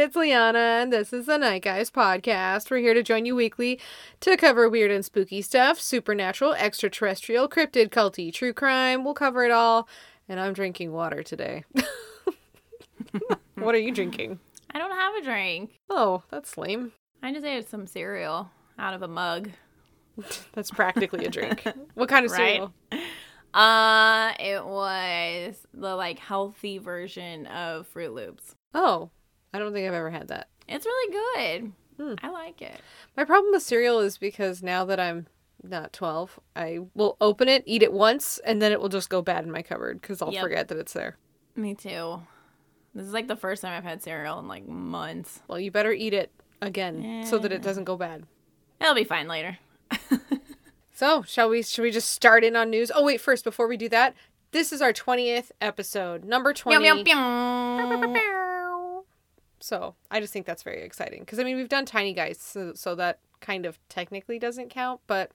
It's Liana, and this is the Night Guys podcast. We're here to join you weekly to cover weird and spooky stuff supernatural, extraterrestrial, cryptid, culty, true crime. We'll cover it all. And I'm drinking water today. what are you drinking? I don't have a drink. Oh, that's lame. I just ate some cereal out of a mug. That's practically a drink. What kind of Right? cereal? Uh, it was the like healthy version of Froot Loops. Oh, I don't think I've ever had that. It's really good. Hmm. I like it. My problem with cereal is because now that I'm not 12, I will open it, eat it once, and then it will just go bad in my cupboard because I'll Yep. forget that it's there. Me too. This is like the first time I've had cereal in like months. Well, you better eat it again so that it doesn't go bad. It'll be fine later. So, shall we should we just start in on news? Oh, wait, first before we do that, this is our 20th episode, number 20. Meow, meow, meow. So, I just think that's very exciting cuz I mean, we've done Tiny Guys, so, so that kind of technically doesn't count, but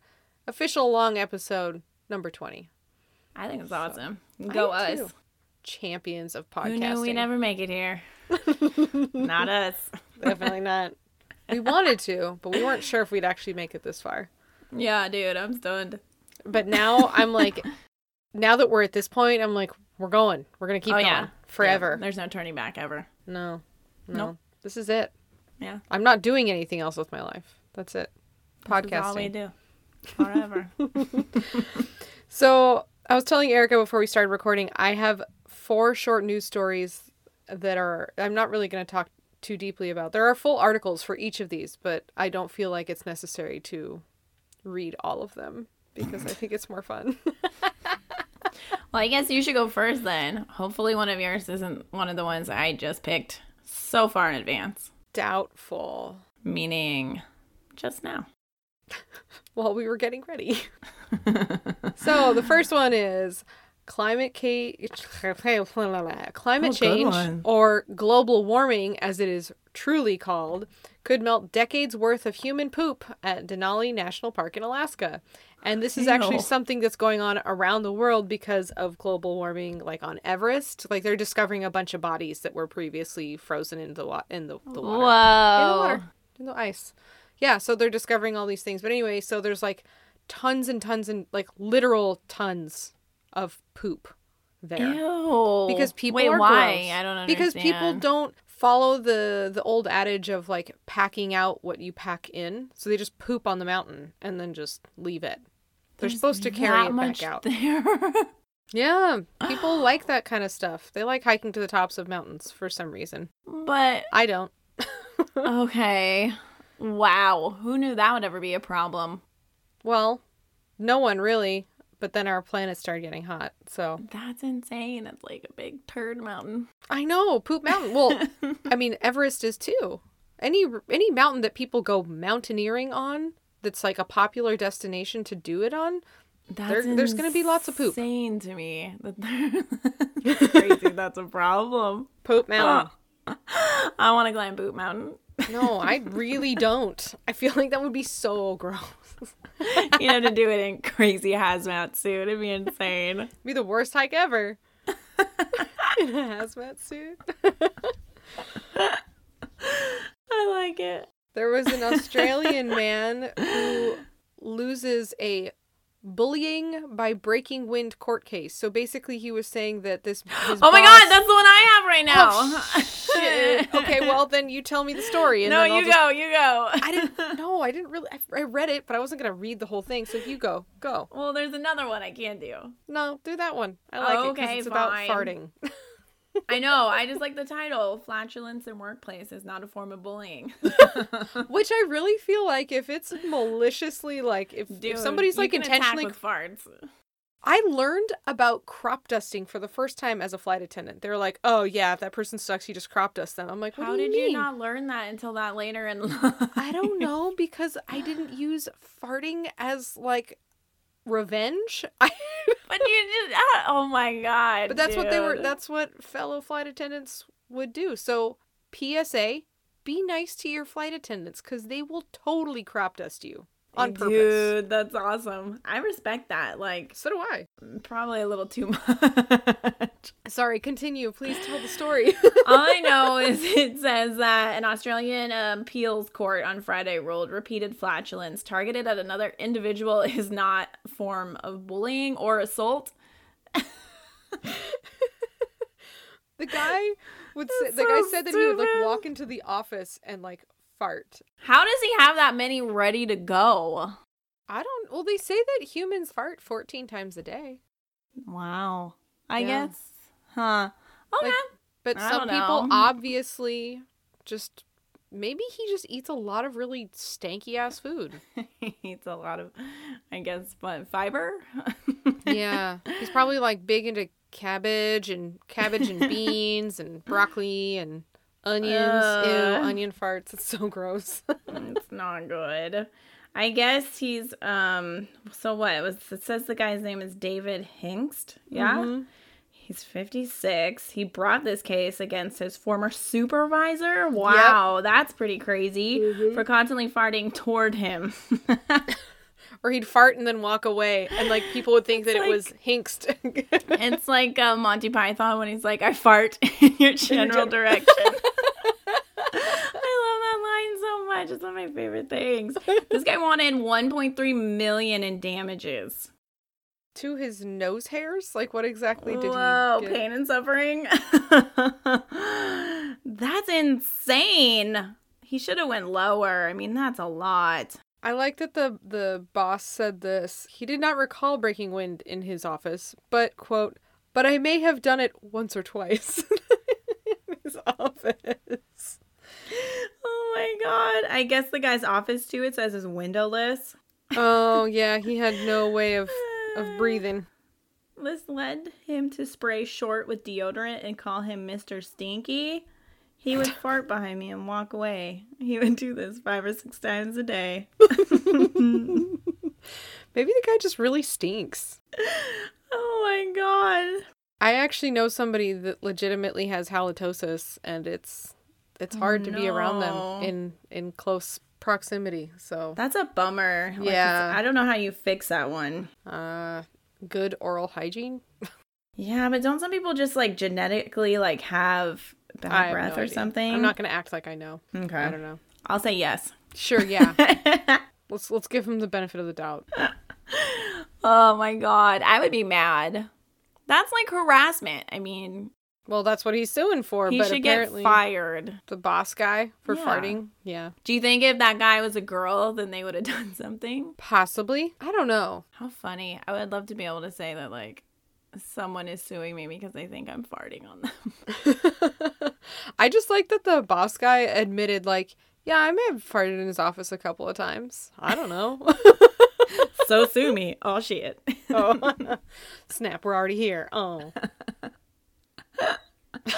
official long episode number 20. I think it's awesome. Go us. too. Champions of podcasting. Who knew we never make it here? Not us. Definitely not. We wanted to, but we weren't sure if we'd actually make it this far. Yeah, dude, I'm stunned. But now I'm like, now that we're at this point, I'm like, we're going. We're gonna keep oh going yeah, forever. Yeah, there's no turning back ever. No, no, Nope. this is it. Yeah, I'm not doing anything else with my life. That's it. This is all we do forever. So I was telling Erica before we started recording, I have four short news stories that are I'm not really going to talk too deeply about. There are full articles for each of these, but I don't feel like it's necessary to read all of them because I think it's more fun. well, I guess you should go first then. Hopefully, one of yours isn't one of the ones I just picked so far in advance. Doubtful. Meaning, just now. While we were getting ready. so the first one is climate ca- climate Oh, change or global warming as it is truly called could melt decades worth of human poop at Denali National Park in Alaska. And this is actually something that's going on around the world because of global warming like on Everest. Like they're discovering a bunch of bodies that were previously frozen in the wa- in the, the water in the Whoa. water, in the ice. Yeah, so they're discovering all these things. But anyway, so there's like tons and tons and like literal tons of poop there Ew. because people Wait, are why? gross. I don't understand. Because people don't follow the the old adage of like packing out what you pack in. So they just poop on the mountain and then just leave it. They're There's supposed to carry it much back out. There. Yeah, people like that kind of stuff. They like hiking to the tops of mountains for some reason. but I don't. okay. Wow. Who knew that would ever be a problem? Well, no one really. But then our planet started getting hot, so That's insane. It's like a big turd mountain. I know Poop Mountain. Well, I mean Everest is too. Any any mountain that people go mountaineering on, that's like a popular destination to do it on. That's there's gonna be lots of poop. Insane to me. That That's crazy. That's a problem. Poop Mountain. I want to climb poop Mountain. No, I really don't. I feel like that would be so gross. You know, to do it in crazy hazmat suit. It'd be insane. be the worst hike ever. In a hazmat suit. I like it. There was an Australian man who loses a bullying by breaking wind court case. So basically, he was saying that this. Oh my boss- god, that's the one I have right now. Oh, shit. okay, well then you tell me the story. And no, then I'll you just- go, you go. I didn't. No, I didn't really. I, read it, but I wasn't gonna read the whole thing. So you go, go. Well, there's another one I can't do. No, do that one. I like it because Okay, it's about farting. I know. I just like the title. Flatulence in workplace is not a form of bullying. Which I really feel like if it's maliciously like if, Dude, if somebody's like intentionally with farts. I learned about crop dusting for the first time as a flight attendant. They're like, "Oh yeah, if that person sucks, you just crop dust them." I'm like, "What How you did mean?" you not learn that until that later in life? I don't know because I didn't use farting as like revenge. But you just oh my god. but that's what they were. That's what fellow flight attendants would do. So PSA: Be nice to your flight attendants because they will totally crop dust you. On purpose. Dude, that's awesome. I respect that. Like, So do I. probably a little too much. Sorry, continue. Please tell the story. All I know is it says that an Australian um, appeals court on Friday ruled repeated flatulence targeted at another individual is not a form of bullying or assault. the guy would say, That's the guy so said that he would like walk into the office and like fart. How does he have that many ready to go? I don't. Well, they say that humans fart 14 times a day. Wow. I Yeah. guess. Huh. Okay. Like, But I some people obviously just maybe he just eats a lot of really stanky ass food. he eats a lot of, I guess, what, fiber? Yeah. He's probably like big into cabbage and cabbage and beans and broccoli and onions. Uh. Ew, onion farts. It's so gross. it's not good. I guess he's um so what? It was it says the guy's name is David Hingst. Yeah. Mhm. He's 56. He brought this case against his former supervisor. Wow, that's pretty crazy Mm-hmm. for constantly farting toward him. or he'd fart and then walk away and like people would think that It's it was Hingst. it's like uh, Monty Python when he's like, "I fart in your general gen- direction." I love that line so much. It's one of my favorite things. This guy wanted 1.3 million in damages. to his nose hairs? Like what exactly did Whoa, he get? pain and suffering. that's insane. He should have went lower. I mean, that's a lot. I like that the the boss said this. He did not recall breaking wind in his office, but quote, but I may have done it once or twice in his office. Oh my god. I guess the guy's office too, it says is windowless. Oh yeah, he had no way of of breathing. This led him to spray Short with deodorant and call him Mr. Stinky. He would fart behind me and walk away. He would do this five or six times a day. Maybe the guy just really stinks. Oh my god. I actually know somebody that legitimately has halitosis and it's it's hard to be around them in in close proximity. So, That's a bummer. Like, Yeah. I don't know how you fix that one. uh good oral hygiene. Yeah, but don't some people just like genetically like have bad breath no or idea. something? I'm not going to act like I know. Okay. I don't know. I'll say yes. Sure, yeah. let's let's give him the benefit of the doubt. oh my god, I would be mad. That's like harassment. I mean, Well, that's what he's suing for, he but should apparently get fired. the boss guy for Yeah. farting. Yeah. Do you think if that guy was a girl, then they would have done something? Possibly. I don't know. How funny. I would love to be able to say that, like, someone is suing me because they think I'm farting on them. I just like that the boss guy admitted like, yeah, I may have farted in his office a couple of times. I don't know. so sue me. Oh, shit. oh. Snap, we're already here. Oh.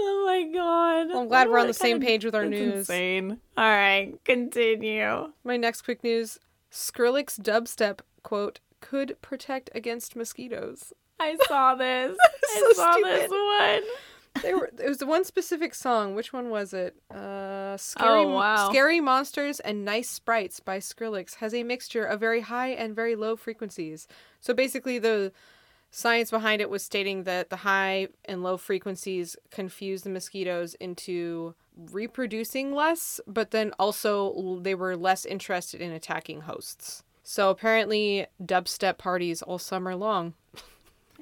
Oh my god. Well, I'm glad we're on Oh, the same page with our news. Insane. All right, continue. My next quick news Skrillex dubstep quote could protect against mosquitoes. I saw this. I saw stupid. this one. There were it was one specific song. Which one was it? Uh Scary Oh, wow. Scary Monsters and Nice Sprites by Skrillex has a mixture of very high and very low frequencies. So basically the science behind it was stating that the high and low frequencies confuse the mosquitoes into reproducing less, but then also they were less interested in attacking hosts. So apparently dubstep parties all summer long.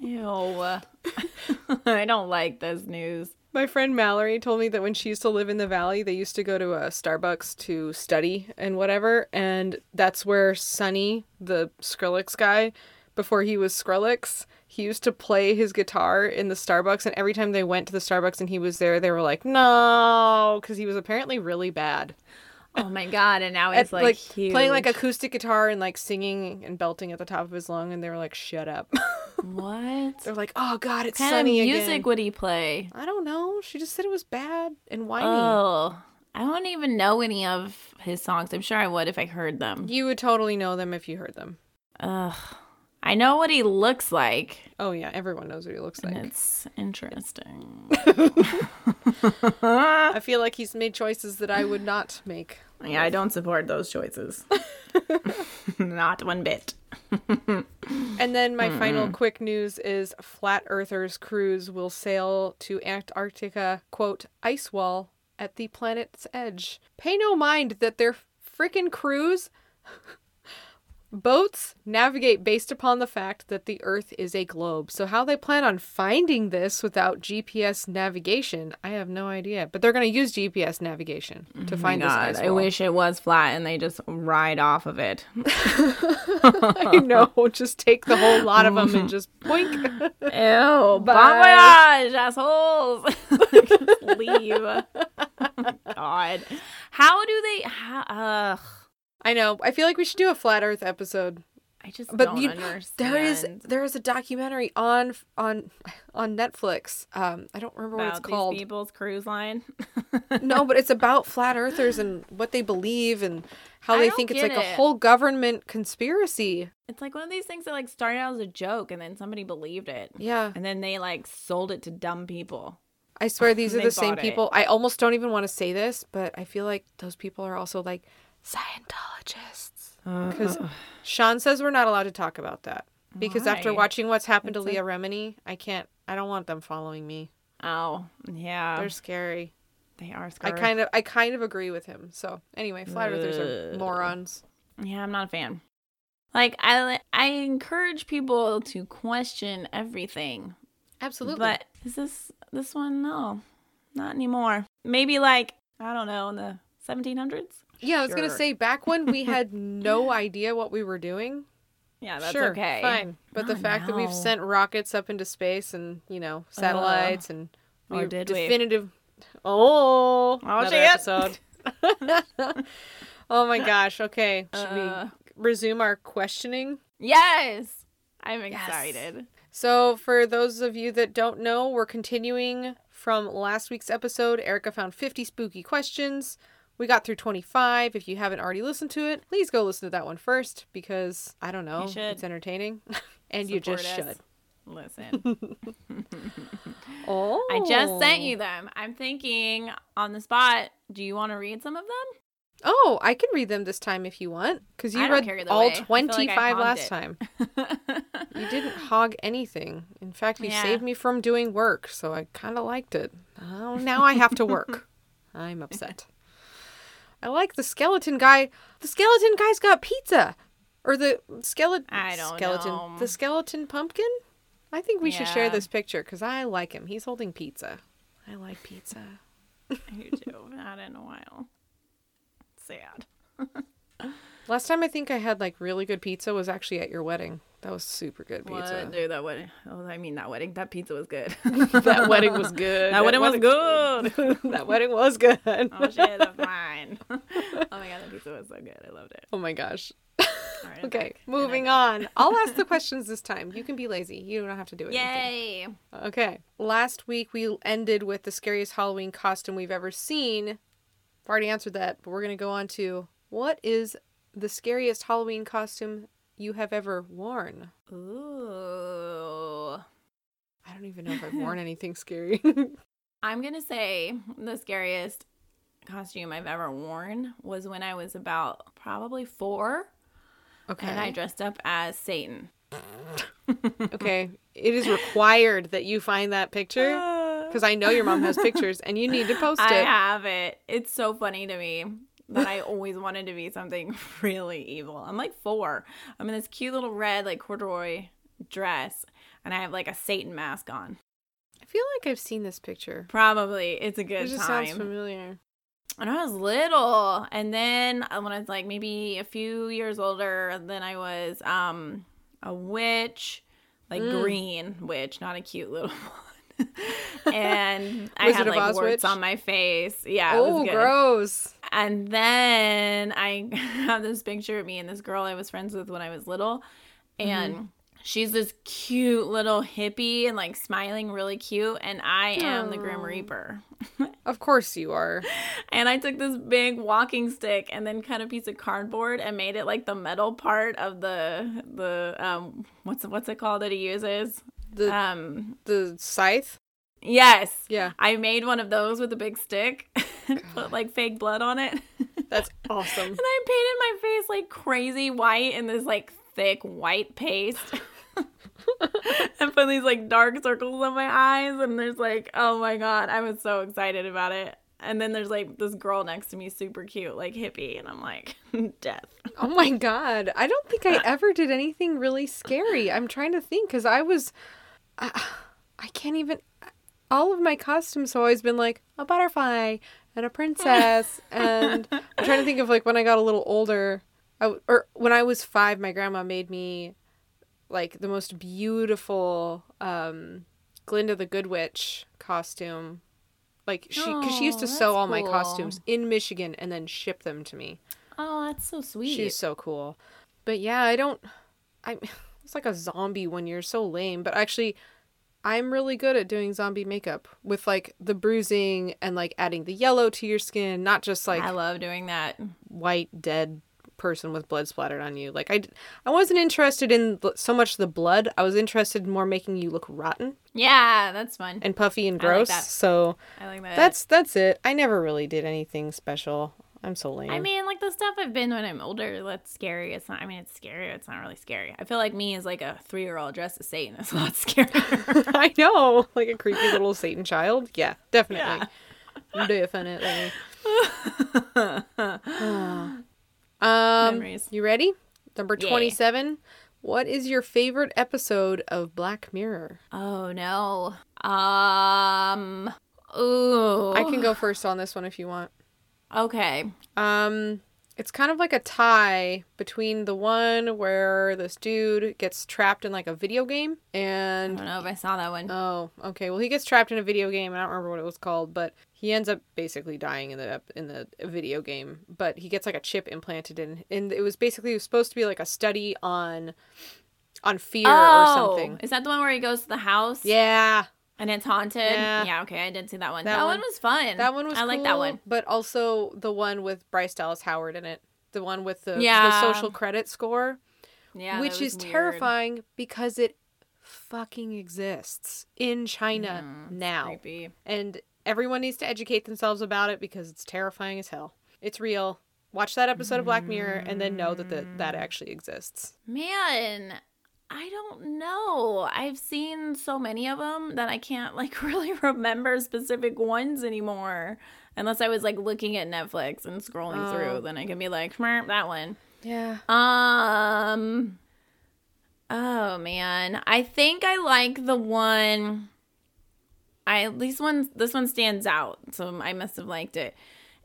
Ew. I don't like this news. My friend Mallory told me that when she used to live in the valley, they used to go to a Starbucks to study and whatever, and that's where Sonny, the Skrillex guy, before he was Skrillex, he used to play his guitar in the Starbucks, and every time they went to the Starbucks and he was there, they were like, "No," because he was apparently really bad Oh my god! And now at he's like, like playing like acoustic guitar and like singing and belting at the top of his lung, and they were like, "Shut up." what They're like, "Oh God, it's kind of Sonny music again." would he play? I don't know. She just said it was bad and whiny. Oh, I don't even know any of his songs. I'm sure I would if I heard them. You would totally know them if you heard them. Ugh. I know what he looks like. Oh yeah, everyone knows what he looks like. and It's interesting. I feel like he's made choices that I would not make. Yeah, I don't support those choices. Not one bit. And then my final quick news is Flat Earthers cruise will sail to Antarctica, quote, ice wall at the planet's edge. Pay no mind that their frickin' cruise boats navigate based upon the fact that the Earth is a globe. So how they plan on finding this without GPS navigation, I have no idea. But they're going to use GPS navigation to find this God, ice I wish it was flat and they just ride off of it. I know. Just take the whole lot of them and just boink. Ew, bon Bye. voyage, assholes. Leave. God. How do they, how, ugh. I know. I feel like we should do a flat Earth episode. I just But don't you, understand. there is there is a documentary on on on Netflix. Um, I don't remember what about it's these called. people's cruise line. No, but it's about flat earthers and what they believe and how I they think it's like a whole government conspiracy. It's like one of these things that like started out as a joke and then somebody believed it. Yeah, And then they like sold it to dumb people. I swear these are the same bought it. people. I almost don't even want to say this, but I feel like those people are also like Scientologists. Uh-huh. Because Sean says we're not allowed to talk about that. Because after watching what's happened to It's like- Leah Remini, I can't. I don't want them following me. Oh, yeah. They're scary. they are scary. I kind of I kind of agree with him. So anyway, flat earthers are morons. Yeah, I'm not a fan. Like I I encourage people to question everything. Absolutely. But is this this one no. Not anymore. Maybe like I don't know in the 1700s? Yeah, I was gonna say back when we had no idea what we were doing. Yeah, that's sure, okay. fine. But the Not fact that we've sent rockets up into space and you know satellites and Or we did we? definitive. Oh, Oh, another episode. oh my gosh. Okay, should Uh. we resume our questioning? Yes. I'm excited. So, for those of you that don't know, we're continuing from last week's episode. Erica found 50 spooky questions. We got through 25. If you haven't already listened to it, please go listen to that one first because I don't know, it's entertaining. and you just us. should. Listen. Oh. I just sent you oh. them. I'm thinking on the spot, do you want to read some of them? Oh, I can read them this time if you want because you read all way. Feel like 25 last it. time. You didn't hog anything. In fact, you Yeah. saved me from doing work, so I kind of liked it. Oh, now I have to work. I'm upset. I like the skeleton guy. The skeleton guy's got pizza. Or the skeleton I don't skeleton know. the skeleton pumpkin? I think we should share this picture cuz I like him. He's holding pizza. I like pizza. I do too. Not in a while. Sad. Last time I think I had like really good pizza was actually at your wedding. That was super good pizza. What? Dude, that wedding. Oh, I mean, that wedding. That pizza was good. that wedding was good. that wedding was good. that wedding was good. oh, shit. That's fine. oh, my God. That pizza was so good. I loved it. Oh my gosh. Right, Okay, back. Moving on. I'll ask the questions this time. You can be lazy. You don't have to do it. Yay. Okay. Last week we ended with the scariest Halloween costume we've ever seen. I've already answered that, but we're going to go on to what is the scariest Halloween costume you have ever worn? Ooh. I don't even know if I've worn anything scary. I'm going to say the scariest costume I've ever worn was when I was about probably four. okay. And I dressed up as Satan. okay. It is required that you find that picture uh. because I know your mom has pictures and you need to post it. I have it. It's so funny to me that I always wanted to be something really evil. I'm like four. I'm in this cute little red, like corduroy dress, and I have like a Satan mask on. I feel like I've seen this picture. Probably it's a good It just sounds familiar. When I was little, and then uh, when I was like maybe a few years older, then I was um a witch, like Mm. green witch, not a cute little one. and I had like Oz warts witch? on my face. Yeah, oh, gross. And then I have this picture of me and this girl I was friends with when I was little. And she's this cute little hippie and like smiling really cute. And I am the Grim Reaper. Of course you are. And I took this big walking stick and then cut a piece of cardboard and made it like the metal part of the the um what's what's it called that he uses? The Um the scythe. yes. Yeah. I made one of those with a big stick and put like fake blood on it. That's awesome. And I painted my face like crazy white in this like thick white paste. and put these like dark circles on my eyes and there's like oh my god i was so excited about it and then there's like this girl next to me super cute like hippie and i'm like death Oh my god. I don't think I ever did anything really scary. I'm trying to think cuz I was I, I can't even all of my costumes have always been like a butterfly and a princess and I'm trying to think of like when I got a little older I, or when I was 5 my grandma made me like the most beautiful um Glinda the Good Witch costume. Like she cuz she used to Oh, sew all my costumes in Michigan and then ship them to me. oh that's so sweet She's so cool. But yeah, I don't. I. It's like a zombie when you're so lame. But actually, I'm really good at doing zombie makeup with like the bruising and like adding the yellow to your skin, not just like i love doing that white dead person with blood splattered on you. Like I, I wasn't interested in so much the blood. I was interested in more making you look rotten yeah that's fun and puffy and I like gross. so i like that that's that's it. I never really did anything special. I'm so lame. I mean, like the stuff I've been when I'm older, that's scary. It's not. I mean, it's scary. It's not really scary. I feel like me as like a three year old dressed as Satan is a lot scarier. I know, like a creepy little Satan child. Yeah, definitely. Yeah. Definitely. um, Memories. you ready? Number Yeah. 27. What is your favorite episode of Black Mirror? oh no. Um. Ooh. I can go first on this one if you want. Okay. Um, it's kind of like a tie between the one where this dude gets trapped in like a video game and I don't know if I saw that one. Oh, okay. Well, he gets trapped in a video game. I don't remember what it was called, but he ends up basically dying in the in the video game. But he gets like a chip implanted in, and it was basically it was supposed to be like a study on on fear or something. Is that the one where he goes to the house? Yeah, And it's haunted? Yeah. okay, I did see that one. That That, one- one, was fun. that one was. I like that one. But also the one with Bryce Dallas Howard in it. The one with the, Yeah. the social credit score, Yeah. which is weird. terrifying because it fucking exists in China Mm, now. Creepy. and everyone needs to educate themselves about it because it's terrifying as hell. It's real. Watch that episode of Black Mirror and then know that the, that actually exists. Man, I don't know. I've seen so many of them that I can't like really remember specific ones anymore. Unless I was like looking at Netflix and scrolling Oh. through, then I can be like, that one. Yeah. Um. Oh man, I think I like the one. I at least one. This one stands out, so I must have liked it.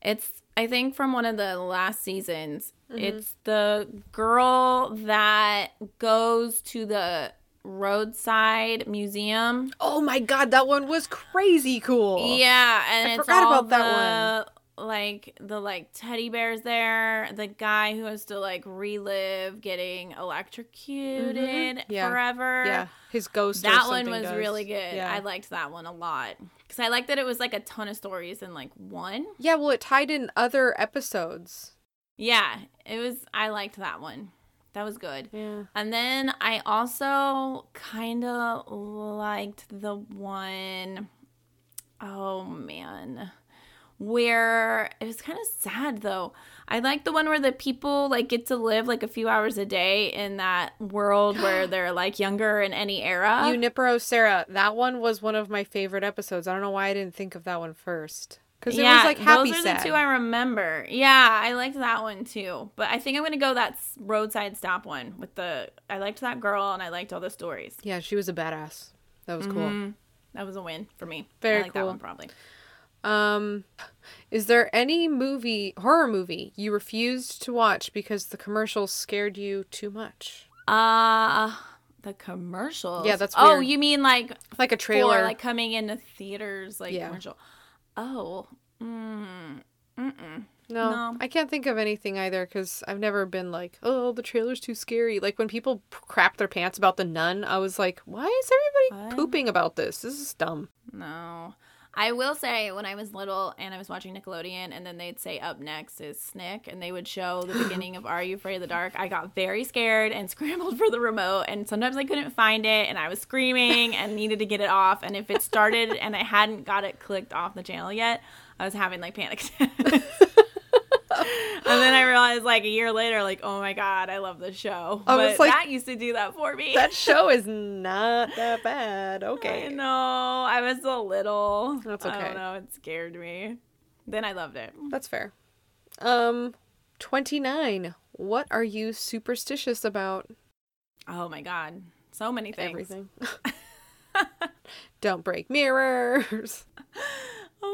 It's I think from one of the last seasons. Mm-hmm. It's the girl that goes to the roadside museum. Oh my god, that one was crazy cool. Yeah, and I it's forgot all about that the, Like the like teddy bears there, the guy who has to like relive getting electrocuted mm-hmm. Yeah. forever. Yeah. His ghost. That one was does. really good. Yeah. I liked that one a lot because I liked that it was like a ton of stories in like one. yeah, well, it tied in other episodes. Yeah, it was. I liked that one. That was good. Yeah. And then I also kind of liked the one, oh man, where it was kind of sad though. I like the one where the people like get to live like a few hours a day in that world where they're like younger in any era. Junipero Sarah. That one was one of my favorite episodes. I don't know why I didn't think of that one first. Because it was like happy those are sad. the two I remember. Yeah, I liked that one too. But I think I'm gonna go that roadside stop one with the. I liked that girl and I liked all the stories. yeah, she was a badass. That was cool. Mhm. That was a win for me. Very I like cool. that one probably. Um, is there any movie, horror movie, you refused to watch because the commercials scared you too much? Uh the commercials. Yeah, that's Oh, you mean like Like a for trailer. like coming into theaters like Yeah. commercial? Oh. Mm. Mm-mm. no, no. I can't think of anything either because I've never been like, oh, the trailer's too scary. Like when people crap their pants about the nun, I was like, why is everybody What? pooping about this? This is dumb. No. I will say when I was little and I was watching Nickelodeon and then they'd say up next is Snick and they would show the beginning of Are You Afraid of the Dark, I got very scared and scrambled for the remote and sometimes I couldn't find it and I was screaming and needed to get it off and if it started and I hadn't got it clicked off the channel yet, I was having like panic attacks. And then I realized like a year later, like, oh my god, I love the show. I but like- that used to do that for me. that show is not that bad. Okay. I know. I was a little. That's okay. I don't know. It scared me. Then I loved it. That's fair. Um, 29. What are you superstitious about? Oh my god, so many things. Everything. Don't break mirrors.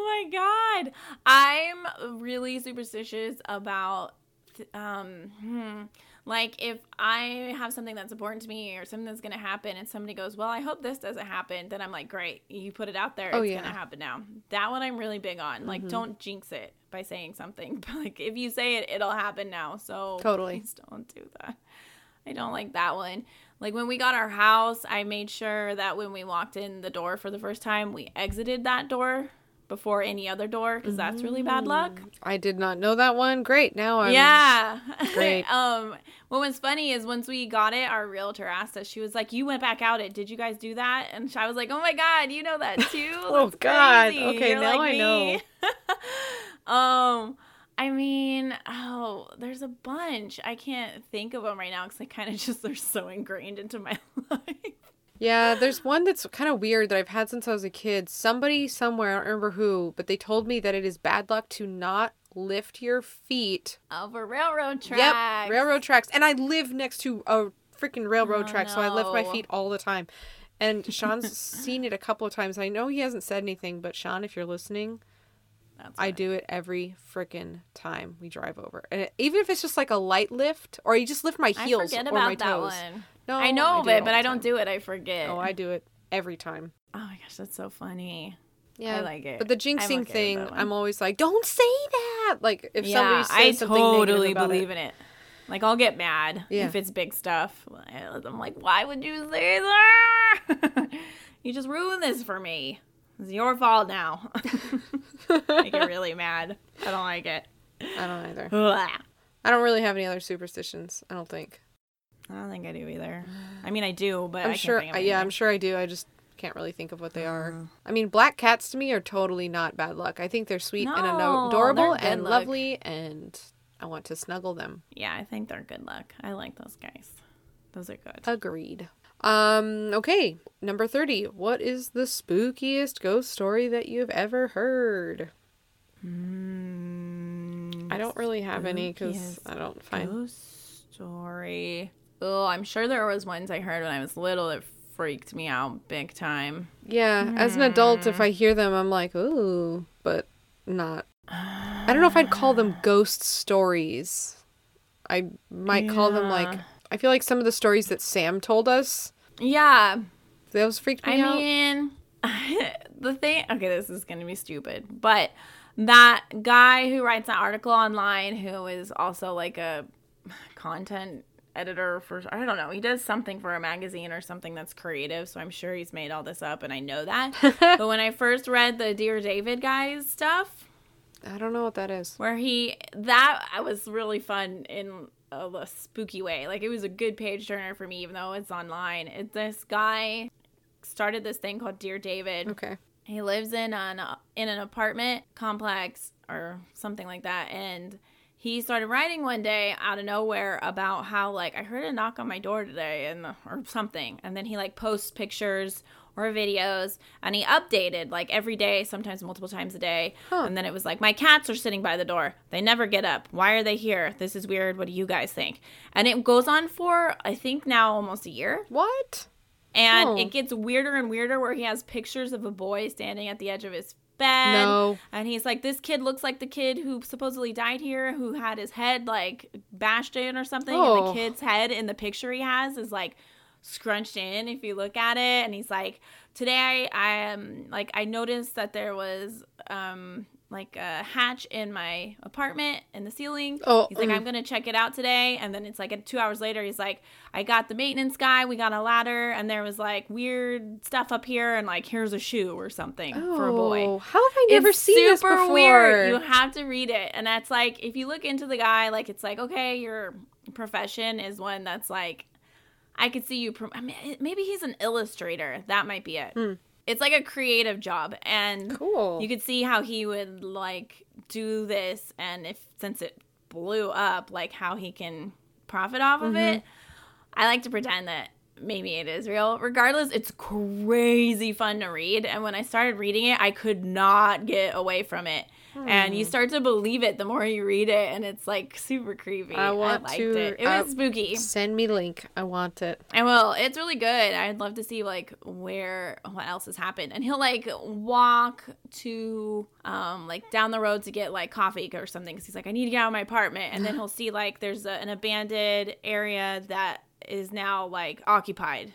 Oh my god, I'm really superstitious about, um, hmm, like if I have something that's important to me or something that's gonna happen, and somebody goes, "Well, I hope this doesn't happen," then I'm like, "Great, you put it out there. Oh, it's yeah. Mm-hmm. gonna happen now." That one I'm really big on. Like, don't jinx it by saying something. But like, if you say it, it'll happen now. So Totally. please don't do that. I don't like that one. Like when we got our house, I made sure that when we walked in the door for the first time, we exited that door before any other door because that's really bad luck. I did not know that one. Great. Now I'm. yeah. Great. um what was funny is once we got it, our realtor asked us, she was like, You went back out it. Did you guys do that? And I was like, Oh my god, you know that too? Oh, God. crazy. Okay, You're now like I me." um I mean, oh, there's a bunch. I can't think of them right now because I kind of just they're so ingrained into my life. Yeah, there's one that's kind of weird that I've had since I was a kid. Somebody somewhere, I don't remember who, but they told me that it is bad luck to not lift your feet. Oh, Over railroad tracks. Yep, railroad tracks. And I live next to a freaking railroad Oh, track, so I lift my feet all the time. And Sean's seen it a couple of times. I know he hasn't said anything, but Sean, if you're listening, That's I right. do it every freaking time we drive over. And it, even if it's just like a light lift, or you just lift my I heels forget or my about that toes. one. No, I know of it but I don't do it. I forget. Oh, I do it every time. Oh my gosh, that's so funny. Yeah, I like it. But the jinxing okay thing. I'm always like, don't say that. Like if yeah, somebody says I something totally negative believe it, in it. Like I'll get mad Yeah. if it's big stuff. I'm like, why would you say that? you just ruined this for me. It's your fault now. I get really mad. I don't like it. I don't either. I don't really have any other superstitions. I don't think. I don't think I do either. I mean, I do, but I'm I can't sure. think of uh, yeah, I'm sure I do. I just can't really think of what they are. Uh. I mean, black cats to me are totally not bad luck. I think they're sweet and No, ado- adorable and luck. lovely, and I want to snuggle them. Yeah, I think they're good luck. I like those guys. Those are good. Agreed. Um. Okay. Number thirty. What is the spookiest ghost story that you've ever heard? Mm, I don't really have any because I don't find. Ghost story. Oh, I'm sure there was ones I heard when I was little that freaked me out big time. Yeah, as an adult, if I hear them, I'm like, ooh, but not. I don't know if I'd call them ghost stories. I might call them like. I feel like some of the stories that Sam told us, Yeah, those freaked I me out. I mean, the thing. Okay, this is gonna be stupid, but that guy who writes that article online, who is also like a content editor for I don't know, he does something for a magazine or something that's creative, so I'm sure he's made all this up and I know that. but when I first read the Dear David guys stuff, I don't know what that is. where he that I was really fun in a, a spooky way. Like it was a good page turner for me, even though it's online. It, this guy started this thing called Dear David. Okay. He lives in an uh, in an apartment complex or something like that, and he started writing one day out of nowhere about how like I heard a knock on my door today and or something, and then he like posts pictures or videos, and he updated like every day, sometimes multiple times a day, Huh. and then it was like my cats are sitting by the door, they never get up. Why are they here? This is weird. What do you guys think? And it goes on for I think now almost a year. What? And Oh. it gets weirder and weirder where he has pictures of a boy standing at the edge of his bed. No. And he's like, this kid looks like the kid who supposedly died here, who had his head like bashed in or something. And Oh. the kid's head in the picture he has is like scrunched in if you look at it. And he's like, today I am like, I noticed that there was um like a hatch in my apartment in the ceiling. Oh, he's like, mm. I'm gonna check it out today. And then it's like two hours later, he's like, I got the maintenance guy, we got a ladder, and there was like weird stuff up here, and like here's a shoe or something for a boy. Oh, How have I never it's seen this super before? weird. You have to read it, and that's like if you look into the guy, like it's like okay, your profession is one that's like I could see you. I mean, maybe he's an illustrator. That might be it. Hmm. It's like a creative job, and Cool. you could see how he would like do this, and if since it blew up, like how he can profit off of Mm-hmm. it. I like to pretend that maybe it is real. Regardless, it's crazy fun to read. And when I started reading it, I could not get away from it. And Hmm. you start to believe it the more you read it, and it's like super creepy. I want liked to- it. It I- was spooky. Send me link. I want it. I will. It's really good. I'd love to see like where what else has happened. And he'll like walk to um like down the road to get like coffee or something because he's like I need to get out of my apartment. And then he'll see like there's a, an abandoned area that is now like occupied.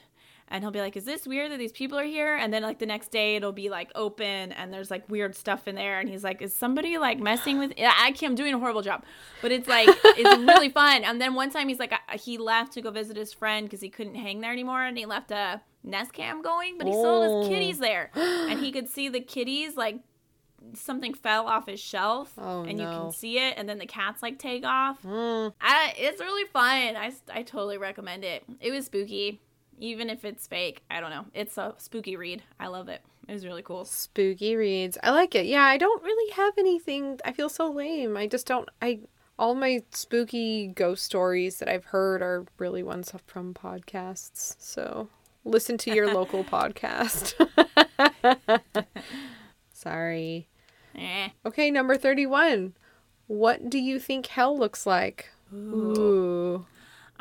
And he'll be like, "Is this weird that these people are here?" And then like the next day, it'll be like open, and there's like weird stuff in there. And he's like, "Is somebody like messing with?" I can't. I'm doing a horrible job, but it's like it's really fun. And then one time he's like, I- he left to go visit his friend because he couldn't hang there anymore, and he left a Nest Cam going, but he had his Oh. kitties there, and he could see the kitties like something fell off his shelf, Oh, and you can see it, and then the cats like take off. Mm. I, it's really fun. I, I totally recommend it. It was spooky, even if it's fake. I don't know. It's a spooky read. I love it. It was really cool. Spooky reads. I like it. Yeah, I don't really have anything. I feel so lame. I just don't. I all my spooky ghost stories that I've heard are really ones from podcasts. So listen to your local podcast. Sorry. Eh. Okay, number 31. What do you think hell looks like? Ooh.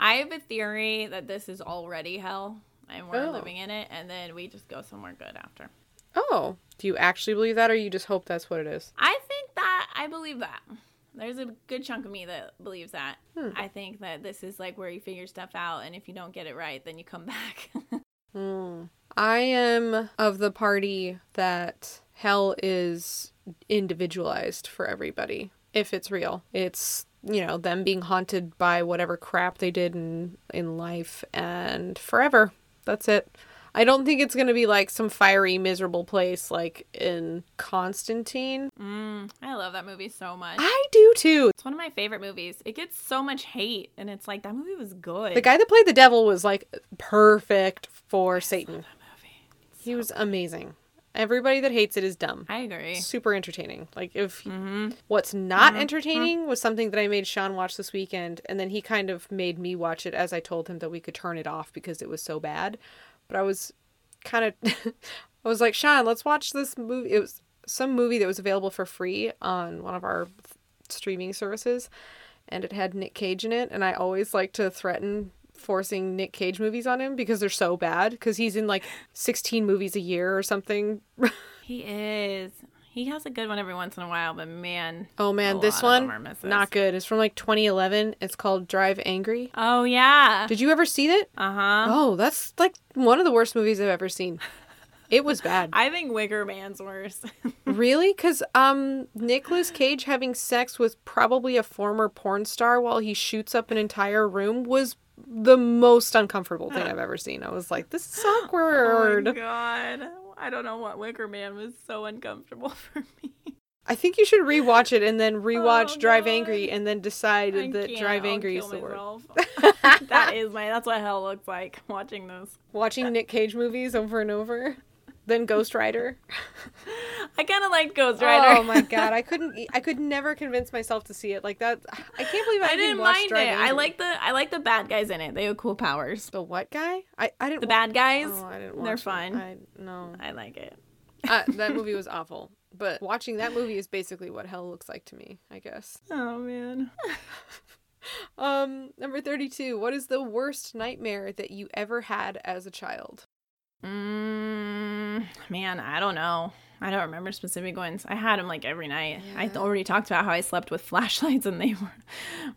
I have a theory that this is already hell, and we're Oh. living in it, and then we just go somewhere good after. Oh, do you actually believe that or you just hope that's what it is? I think that I believe that. There's a good chunk of me that believes that. Hmm. I think that this is like where you figure stuff out, and if you don't get it right, then you come back. Hmm. I am of the party that hell is individualized for everybody. If it's real, it's you know them being haunted by whatever crap they did in in life and forever. That's it. I don't think it's gonna be like some fiery, miserable place like in Constantine. mm, I love that movie so much. I do too. It's one of my favorite movies. It gets so much hate, and it's like that movie was good. The guy that played the devil was like perfect for Satan. That movie. He was amazing. Everybody that hates it is dumb. I agree. super entertaining. Like if Mm-hmm. what's not entertaining was something that I made Sean watch this weekend, and then he kind of made me watch it as I told him that we could turn it off because it was so bad. But I was kind of, I was like, Sean, let's watch this movie. It was some movie that was available for free on one of our streaming services, and it had Nick Cage in it. And I always like to threaten forcing Nick Cage movies on him because they're so bad because he's in like 16 movies a year or something. He is. He has a good one every once in a while, but man. Oh man, this one not good. It's from like 2011. It's called Drive Angry. Oh yeah. Did you ever see it? Uh huh. Oh, that's like one of the worst movies I've ever seen. It was bad. I think Wicker Man's worse. really? Cuz um Nicolas Cage having sex with probably a former porn star while he shoots up an entire room was the most uncomfortable thing I've ever seen. I was like, this is awkward. oh my god. I don't know what Wicker Man was so uncomfortable for me. I think you should rewatch it and then oh rewatch Oh, Drive God. Angry and then decide I that. Drive I'll Angry is the worst. that is my. That's what hell looks like watching those. Watching Nick Cage movies over and over. Then Ghost Rider. I kind of liked Ghost Rider. Oh my god, I couldn't. I could never convince myself to see it like that. I can't believe I, I didn't didn't watch mind it. I like the I like the bad guys in it. They have cool powers. the what guy? I I didn't. The wa- bad guys. Oh, I didn't. They're fun. I no. I like it. uh, that movie was awful. But watching that movie is basically what hell looks like to me. I guess. Oh man. Um, number thirty-two. What is the worst nightmare that you ever had as a child? Mm, man, I don't know. I don't remember specific ones. I had them like every night. I already talked about how I slept with flashlights and they were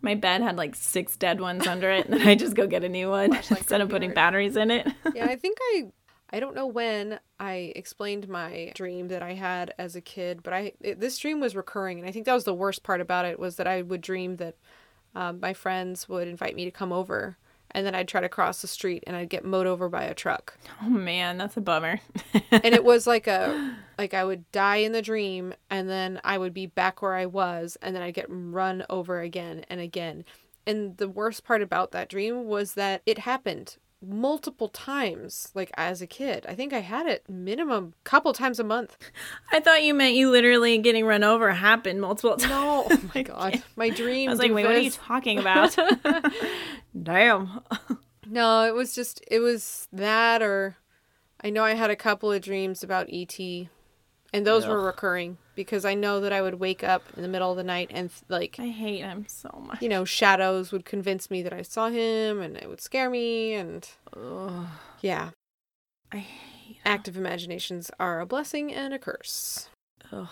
my bed had like six dead ones under it and then I just go get a new one Flashlight instead of putting batteries in it. yeah, I think I I don't know when I explained my dream that I had as a kid, but I it, this dream was recurring, and I think that was the worst part about it was that I would dream that um, my friends would invite me to come over, and then I'd try to cross the street and I'd get mowed over by a truck, oh man, that's a bummer. and it was like a like I would die in the dream, and then I would be back where I was, and then I'd get run over again and again. And the worst part about that dream was that it happened multiple times like as a kid. I think I had it minimum couple times a month. I thought you meant you literally getting run over happened multiple times. No, oh my god. My dream I was like, wait, what are you talking about? Damn. No, it was just it was that or I know I had a couple of dreams about ET and those were recurring because I know that I would wake up in the middle of the night and like I hate him so much. you know shadows would convince me that I saw him and it would scare me and Ugh. yeah, I hate active imaginations are a blessing and a curse. Ugh.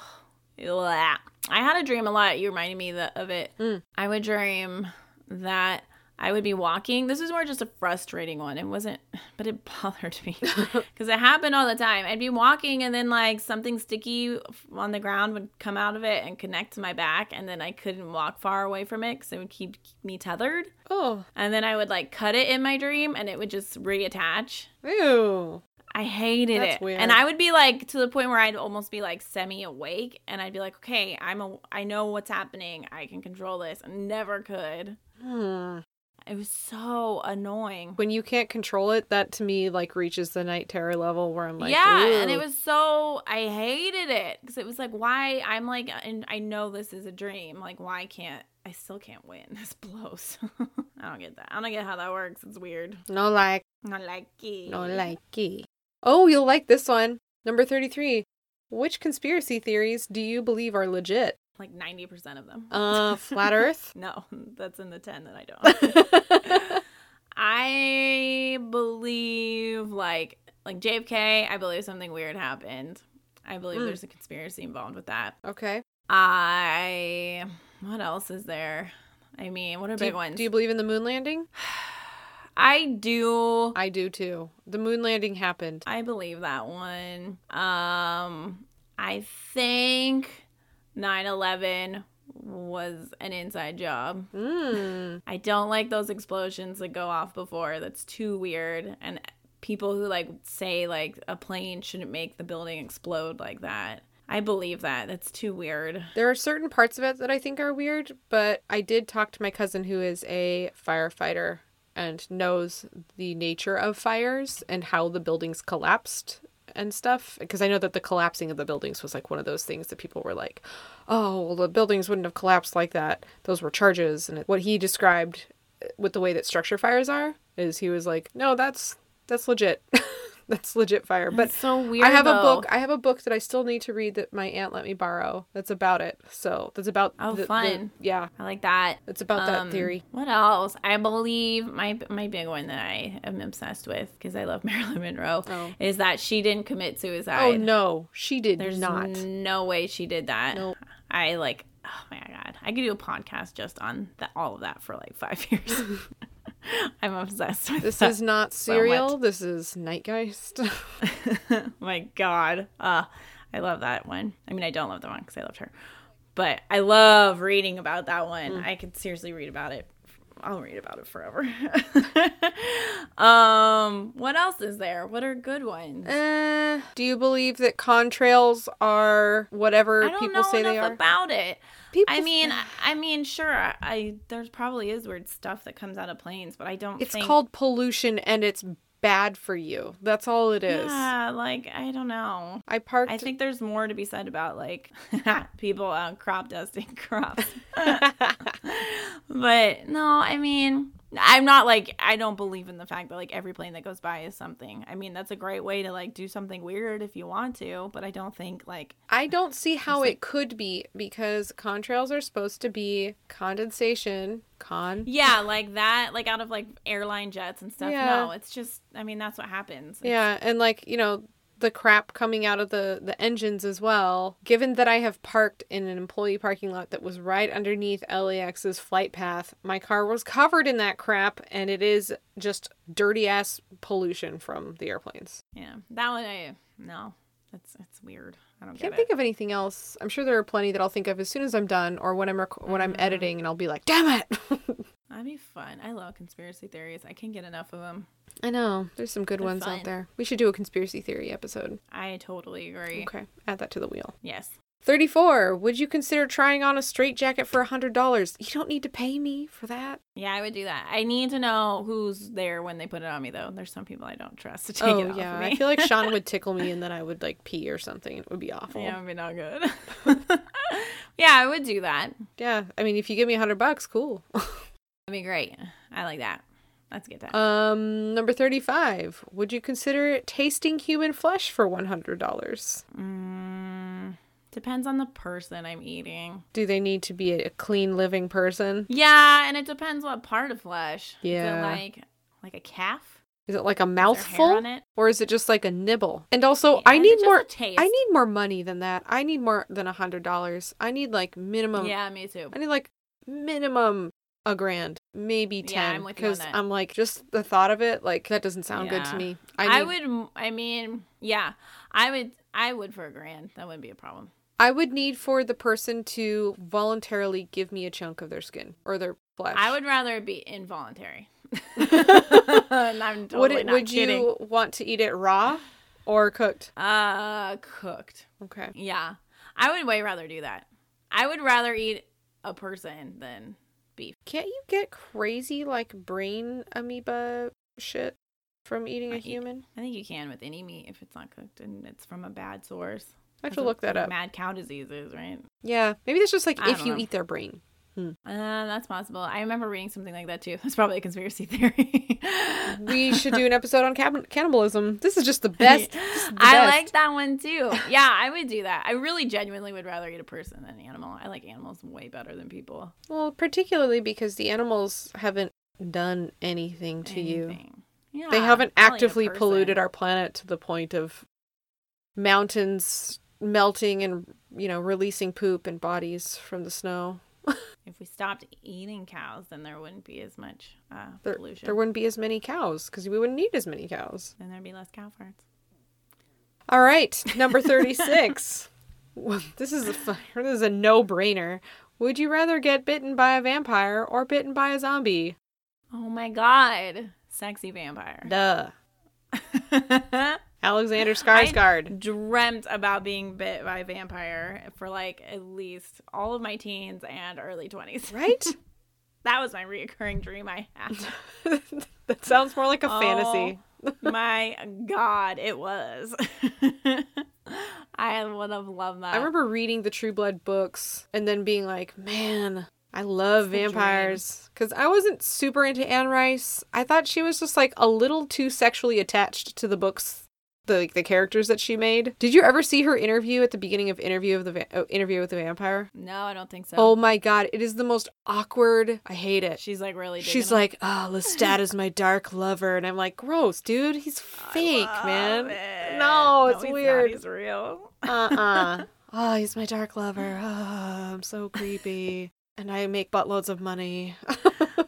I had a dream a lot. You reminded me the, of it. Mm. I would dream that I would be walking. This was more just a frustrating one. It wasn't, but it bothered me because it happened all the time. I'd be walking and then like something sticky on the ground would come out of it and connect to my back, and then I couldn't walk far away from it because it would keep me tethered. Oh, And then I would like cut it in my dream, and it would just reattach. ew. I hated That's it. weird. And I would be like to the point where I'd almost be like semi awake and I'd be like, "Okay, I'm a I know what's happening. I can control this." And never could. Hmm. It was so annoying. When you can't control it, that to me like reaches the night terror level where I'm like, yeah, and it was so I hated it cuz it was like why I'm like and I know this is a dream. Like why can't I still can't win. This blows. I don't get that. I don't get how that works. It's weird. no like, No like it. no likey. Oh, you'll like this one. Number 33. Which conspiracy theories do you believe are legit? Like 90% of them. Uh, flat earth? No, that's in the 10 that I don't. I believe like like JFK, I believe something weird happened. I believe Mm. there's a conspiracy involved with that. okay. I what else is there? I mean, what are Do big you, ones? do you believe in the moon landing? I do I do too. The moon landing happened. I believe that one. Um I think 9/11 was an inside job. Mm. I don't like those explosions that go off before. That's too weird. And people who like say like a plane shouldn't make the building explode like that. I believe that. That's too weird. There are certain parts of it that I think are weird, but I did talk to my cousin who is a firefighter and knows the nature of fires and how the buildings collapsed and stuff. Because I know that the collapsing of the buildings was like one of those things that people were like, oh, well, the buildings wouldn't have collapsed like that. Those were charges. And what he described uh, with the way that structure fires are is he was like, no, that's that's legit. that's legit fire. But It's so weird. I have a book. I have a book that I still need to read that my aunt let me borrow. That's about it. So that's about. Oh, the- the- fun. yeah, I like that. it's about that Um, theory. What else? I believe my my big one that I am obsessed with because I love Marilyn Monroe Oh. is that she didn't commit suicide. Oh no, she did There's not. no way she did that. Nope. I like. Oh my god, I could do a podcast just on that, all of that for like five years. I'm obsessed with This that. is not so serial. much. this is Nightgeist. my god, uh, I love that one. I mean, I don't love that one because I loved her, but I love reading about that one. Mm. I could seriously read about it. I'll read about it forever. um, what else is there? What are good ones? Eh, do you believe that contrails are whatever people say they are? about it. People I mean, I- I mean, sure. I, I there's probably is weird stuff that comes out of planes, but I don't. it's think, called pollution and it's bad for you. That's all it is. Yeah, like I don't know. I parked. I think there's more to be said about like people uh, crop dusting crops. but no, I mean, I'm not like I don't believe in the fact that like every plane that goes by is something. I mean, that's a great way to like do something weird if you want to, but I don't think like I don't see how it could be because contrails are supposed to be condensation. Con. yeah, like that, like out of like airline jets and stuff. Yeah. No, it's just I mean, that's what happens. It's- Yeah, and like, you know, the crap coming out of the the engines as well. Given that I have parked in an employee parking lot that was right underneath LAX's flight path, my car was covered in that crap and it is just dirty ass pollution from the airplanes. Yeah. That one I no. It's it's weird. I don't Can't think of anything else. I'm sure there are plenty that I'll think of as soon as I'm done or when I'm rec- when I'm mm-hmm. editing and I'll be like, "Damn it." That'd be fun. I love conspiracy theories. I can't get enough of them. I know. There's some good They're ones fun. out there. We should do a conspiracy theory episode. I totally agree. Okay. Add that to the wheel. Yes. 34. Would you consider trying on a straight jacket for $100? You don't need to pay me for that. Yeah, I would do that. I need to know who's there when they put it on me, though. There's some people I don't trust to take oh, it off yeah. of me. I feel like Sean would tickle me and then I would like pee or something. It would be awful. yeah, it would be not good. yeah, I would do that. Yeah, I mean, if you give me a 100 bucks, cool. That'd be great. I like that. Let's get that. um, number 35. Would you consider tasting human flesh for $100? Mm, depends on the person I'm eating. Do they need to be a clean living person? Yeah, and it depends what part of flesh. Is Yeah. it like like a calf? Is it like a Is there hair mouthful or is it just like a nibble? And also, Yeah, I need more taste? I need more money than that. I need more than a hundred dollars. I need like minimum. Yeah, me too. I need like minimum a grand, maybe ten. Yeah, I'm with you on Because that. I'm like, just the thought of it, like that doesn't sound good to me. I, I, would. I mean, yeah, I would. I would for a grand. That wouldn't be a problem. I would need for the person to voluntarily give me a chunk of their skin or their flesh. I would rather it be involuntary. Totally would it? Would kidding. you want to eat it raw or cooked? Uh, cooked. Okay. Yeah, I would way rather do that. I would rather eat a person than beef. Can't you get crazy like brain amoeba shit from eating a eat- human? I think you can with any meat if it's not cooked and it's from a bad source. I have to look that up. Mad cow diseases, right? Yeah, maybe that's just like I if you know. eat their brain. Uh, that's possible. I remember reading something like that too. That's probably a conspiracy theory. We should do an episode on cab- cannibalism. This is just the best. the I best. like that one too. Yeah, I would do that. I really genuinely would rather eat a person than an animal. I like animals way better than people. Well, particularly because the animals haven't done anything to you. Yeah, They haven't I'll eat a actively polluted our planet to the point of mountains melting and you know releasing poop and bodies from the snow. If we stopped eating cows, then there wouldn't be as much uh, There, pollution. there wouldn't be as many cows because we wouldn't need as many cows. then there'd be less cow farts. All right, number 36. Well, this is a this is a no-brainer. Would you rather get bitten by a vampire or bitten by a zombie? Oh my god, sexy vampire. Duh. Alexander Skarsgård. dreamt about being bit by a vampire for like at least all of my teens and early 20s. Right? That was my reoccurring dream I had. that sounds more like a oh fantasy. Oh, my god, it was. I would have loved that. I remember reading the True Blood books and then being like, man, I love vampires. Because I wasn't super into Anne Rice. I thought she was just like a little too sexually attached to the books. The, like, the characters that she made. Did you ever see her interview at the beginning of interview of the Va- oh, interview with the vampire? No, I don't think so. Oh my god, it is the most awkward. I hate it. she's like really. She's like, "Oh, Lestat is my dark lover," and I'm like, "Gross, dude. He's fake, man. it. No, it's not. weird. He's real. Uh-uh. oh, he's my dark lover. Oh, I'm so creepy, and I make buttloads of money.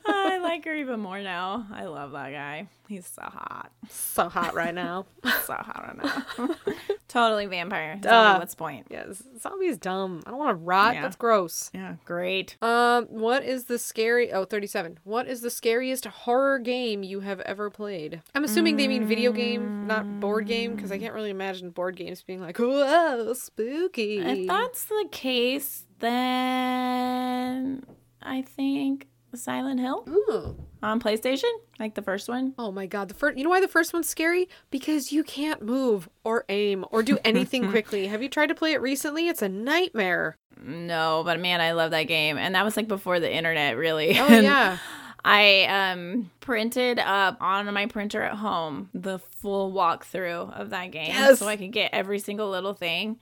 I like her even more now. I love that guy. He's so hot. so hot right now. So hot right now. totally vampire. Duh. What's point? yes, zombie's dumb. I don't want to rot. Yeah. That's gross. Yeah, great. Um, what is the scary? Oh, 37. What is the scariest horror game you have ever played? I'm assuming they mean video game, not board game, because I can't really imagine board games being like, whoa, spooky. If that's the case, then I think Silent Hill Ooh. on PlayStation, like the first one. Oh my god, the first you know why the first one's scary? Because you can't move or aim or do anything quickly. Have you tried to play it recently? It's a nightmare. No, but man, I love that game, and that was like before the internet, really. Oh yeah. I um printed up on my printer at home the full walkthrough of that game Yes. so I could get every single little thing.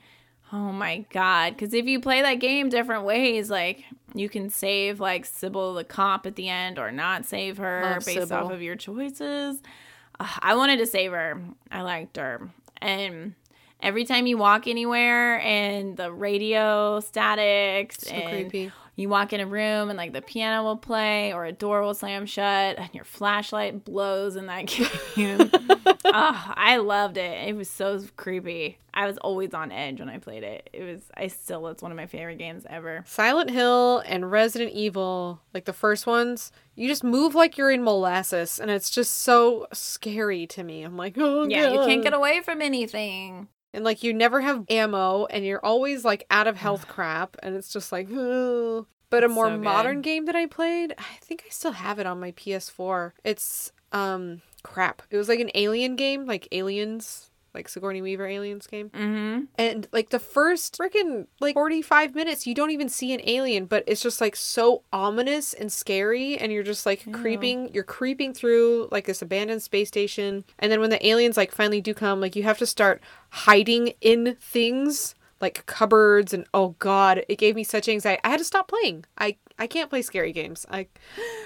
Oh my god, cuz if you play that game different ways like you can save like Cybil the cop at the end or not save her Love based Cybil. off of your choices. Ugh, I wanted to save her. I liked her. And every time you walk anywhere and the radio statics So and creepy. You walk in a room and like the piano will play or a door will slam shut and your flashlight blows in that game. oh, I loved it. It was so creepy. I was always on edge when I played it. It was I still it's one of my favorite games ever. Silent Hill and Resident Evil, like the first ones, you just move like you're in molasses and it's just so scary to me. I'm like, "Oh Yeah, you can't get away from anything. And like you never have ammo and you're always like out of health crap and it's just like "Ugh." but a more So modern game that I played, I think I still have it on my PS4. It's um crap. It was like an alien game, like Aliens, like Sigourney Weaver Aliens game. Mm-hmm. And like the first freaking like 45 minutes, you don't even see an alien, but it's just like so ominous and scary. And you're just like creeping, you're creeping through like this abandoned space station. And then when the aliens like finally do come, like you have to start hiding in things like cupboards and oh god it gave me such anxiety i had to stop playing i i can't play scary games i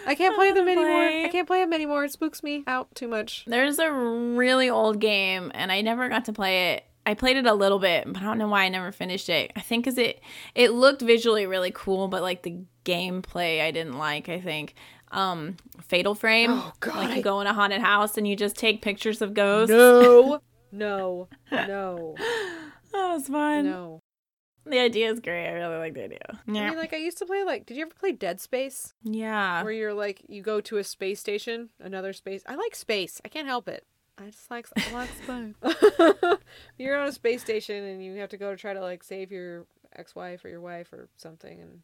i can't play them wanna anymore play. i can't play them anymore it spooks me out too much There's a really old game, and I never got to play it. I played it a little bit, but I don't know why I never finished it. I think because it it looked visually really cool, but like the gameplay I didn't like. I think um Fatal Frame. Oh, God, Like I- you go in a haunted house and you just take pictures of ghosts. no no no That was fun. no The idea is great. I really like the idea. I Yeah. mean, like I used to play. Like, did you ever play Dead Space, yeah. where you're like you go to a space station, another space? I like space. I can't help it. I just like I like space. you're on a space station and you have to go to try to like save your ex-wife or your wife or something, and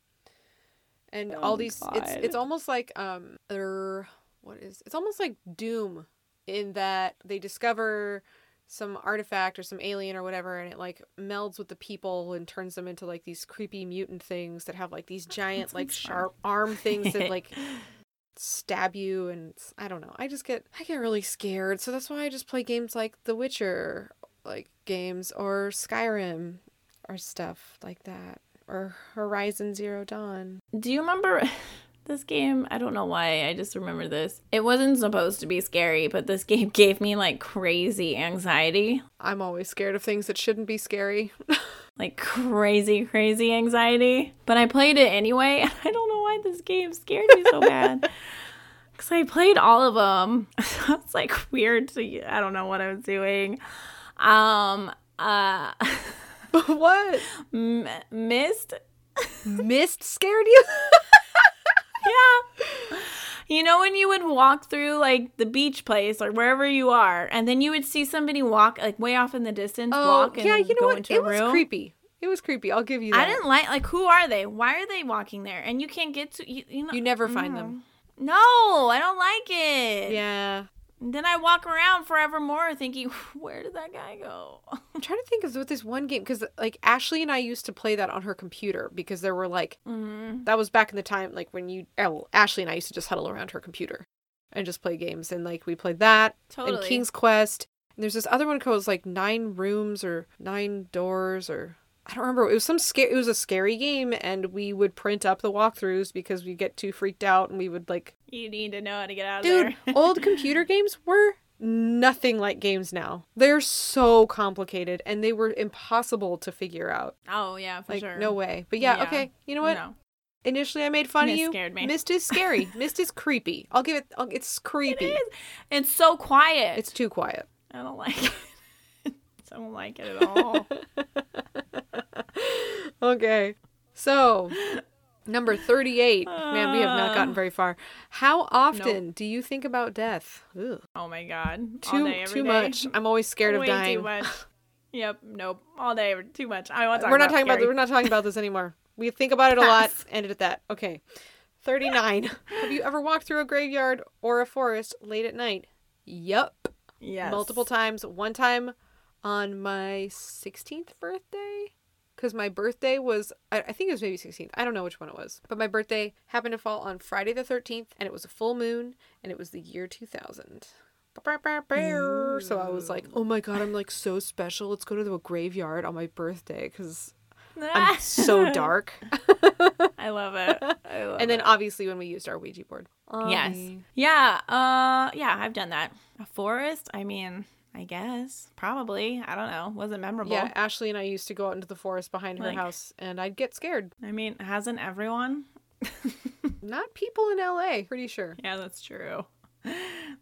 and all Oh, these. It's it's almost like um, er, what is? It's almost like Doom, in that they discover some artifact or some alien or whatever and it like melds with the people and turns them into like these creepy mutant things that have like these giant like sharp arm things that like stab you and I don't know. I just get I get really scared. So that's why I just play games like The Witcher like games or Skyrim or stuff like that or Horizon Zero Dawn. Do you remember this game? I don't know why. I just remember this. It wasn't supposed to be scary, but this game gave me like crazy anxiety. I'm always scared of things that shouldn't be scary. Like crazy, crazy anxiety. But I played it anyway. and I don't know why this game scared me so bad. Because I played all of them. It's like weird to, I don't know what I was doing. Um, uh, what? M- Myst Myst scared you? Yeah. You know when you would walk through like the beach place or wherever you are, and then you would see somebody walk like way off in the distance, oh, walk and Oh, yeah, you know what? It was room. creepy. It was creepy. I'll give you that. I didn't like like who are they? Why are they walking there? And you can't get to you. You, know, You never find them. No, I don't like it. Yeah. And then I walk around forevermore thinking, where did that guy go? I'm trying to think of what this one game because like Ashley and I used to play that on her computer because there were like mm that was back in the time like when you oh, Ashley and I used to just huddle around her computer and just play games and like we played that Totally. and King's Quest and there's this other one called like Nine Rooms or Nine Doors or I don't remember it was some scare it was a scary game and we would print up the walkthroughs because we get too freaked out and we would like You need to know how to get out of Dude, there. old computer games were nothing like games now. They're so complicated and they were impossible to figure out. oh yeah, for Like sure. no way. But yeah, Yeah. okay. You know what? No. Initially I made fun Myst of you. scared me. Myst is scary. Myst is creepy. I'll give it I'll, it's creepy. It is. It's so quiet. It's too quiet. I don't like it. I don't like it at all. okay. So, number 38. Man, we have not uh. gotten very far. How often do you think about death? Ugh. Oh my god. All Too day, every too day. much. I'm always scared of dying. Too much. Yep. Nope. All day. Too much. I want to talk we're not talking about we're not talking about this anymore. We think about it a lot. Pass. End it at that. Okay. 39. Have you ever walked through a graveyard or a forest late at night? Yup. Yes. Multiple times. One time on my 16th birthday cuz my birthday was I, think it was maybe 16th. I don't know which one it was. But my birthday happened to fall on Friday the 13th and it was a full moon and it was the year 2000. So I was like, "Oh my god, I'm like so special. Let's go to the graveyard on my birthday cuz I'm so dark. I love it. I love and then it. obviously when we used our Ouija board. Yes. Yeah. Uh. Yeah. I've done that. A forest. I mean, I guess probably. I don't know. Wasn't memorable. Yeah, Ashley and I used to go out into the forest behind her Like- house and I'd get scared. I mean, hasn't everyone? Not people in LA, pretty sure. Yeah, that's true.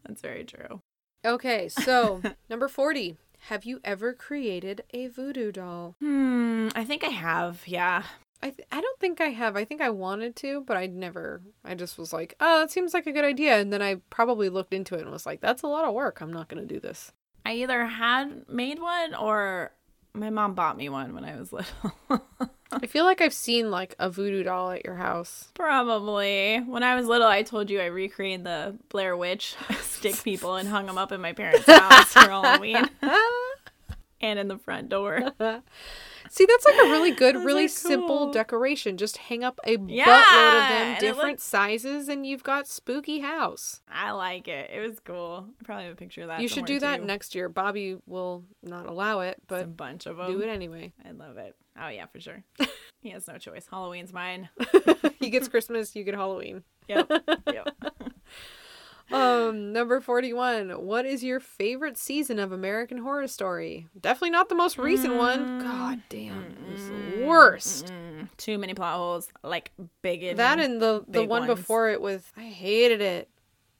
That's very true. Okay, so number 40. Have you ever created a voodoo doll? Hmm. I think I have. Yeah. I th- I don't think I have. I think I wanted to, but I never. I just was like, "Oh, that seems like a good idea." And then I probably looked into it and was like, "That's a lot of work. I'm not going to do this." I either had made one or My mom bought me one when I was little. I feel like I've seen like a voodoo doll at your house. Probably. When I was little, I told you I recreated the Blair Witch stick people and hung them up in my parents' house for Halloween and in the front door. See, that's like a really good, really are simple decoration. Just hang up a Yeah, buttload of them, different looks- sizes, and you've got spooky house. I like it. It was cool. I probably have a picture of that. you should do that too. next year. Bobby will not allow it, It's but a bunch of them. do it anyway. I love it. Oh yeah, for sure. he has no choice. Halloween's mine. he gets Christmas, you get Halloween. Yep. yep. Um, number 41. What is your favorite season of American Horror Story? Definitely not the most recent one. God damn, the worst. Mm, too many plot holes. Like big and That and the the one ones. before it was I hated it.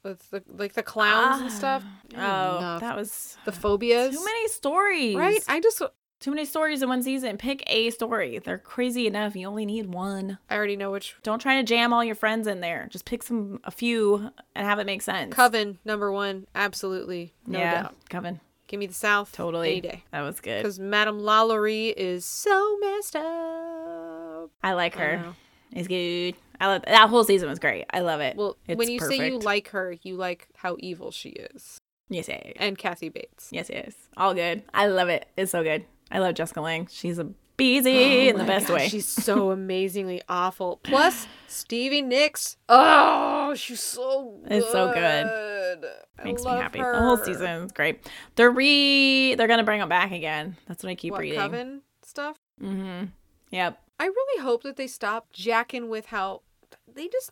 With the like the clowns and stuff. Oh, Enough. that was the phobias. too many stories. Right? I just Too many stories in one season. Pick a story. They're crazy enough. You only need one. I already know which Don't try to jam all your friends in there. Just pick some a few and have it make sense. Coven number 1. Absolutely. No yeah, doubt. Coven. Give me the South Totally. any day. That was good. Cuz Madame Lalaurie is so messed up. I like her. know. It's good. I love that whole season was great. I love it. Well, It's when you say you like her, you like how evil she is. yes, yes, And Kathy Bates. yes, yes, all good. I love it. It's so good. I love Jessica Lange. She's a beezy in the Oh best God, way. She's so amazingly awful. Plus, Stevie Nicks. Oh, she's so good. It's so good. I Makes me happy. The whole her. season is great. They're re. They're gonna bring them back again. That's what I keep What, reading. Coven stuff? Mm-hmm. Yep. I really hope that they stop jacking with how they just.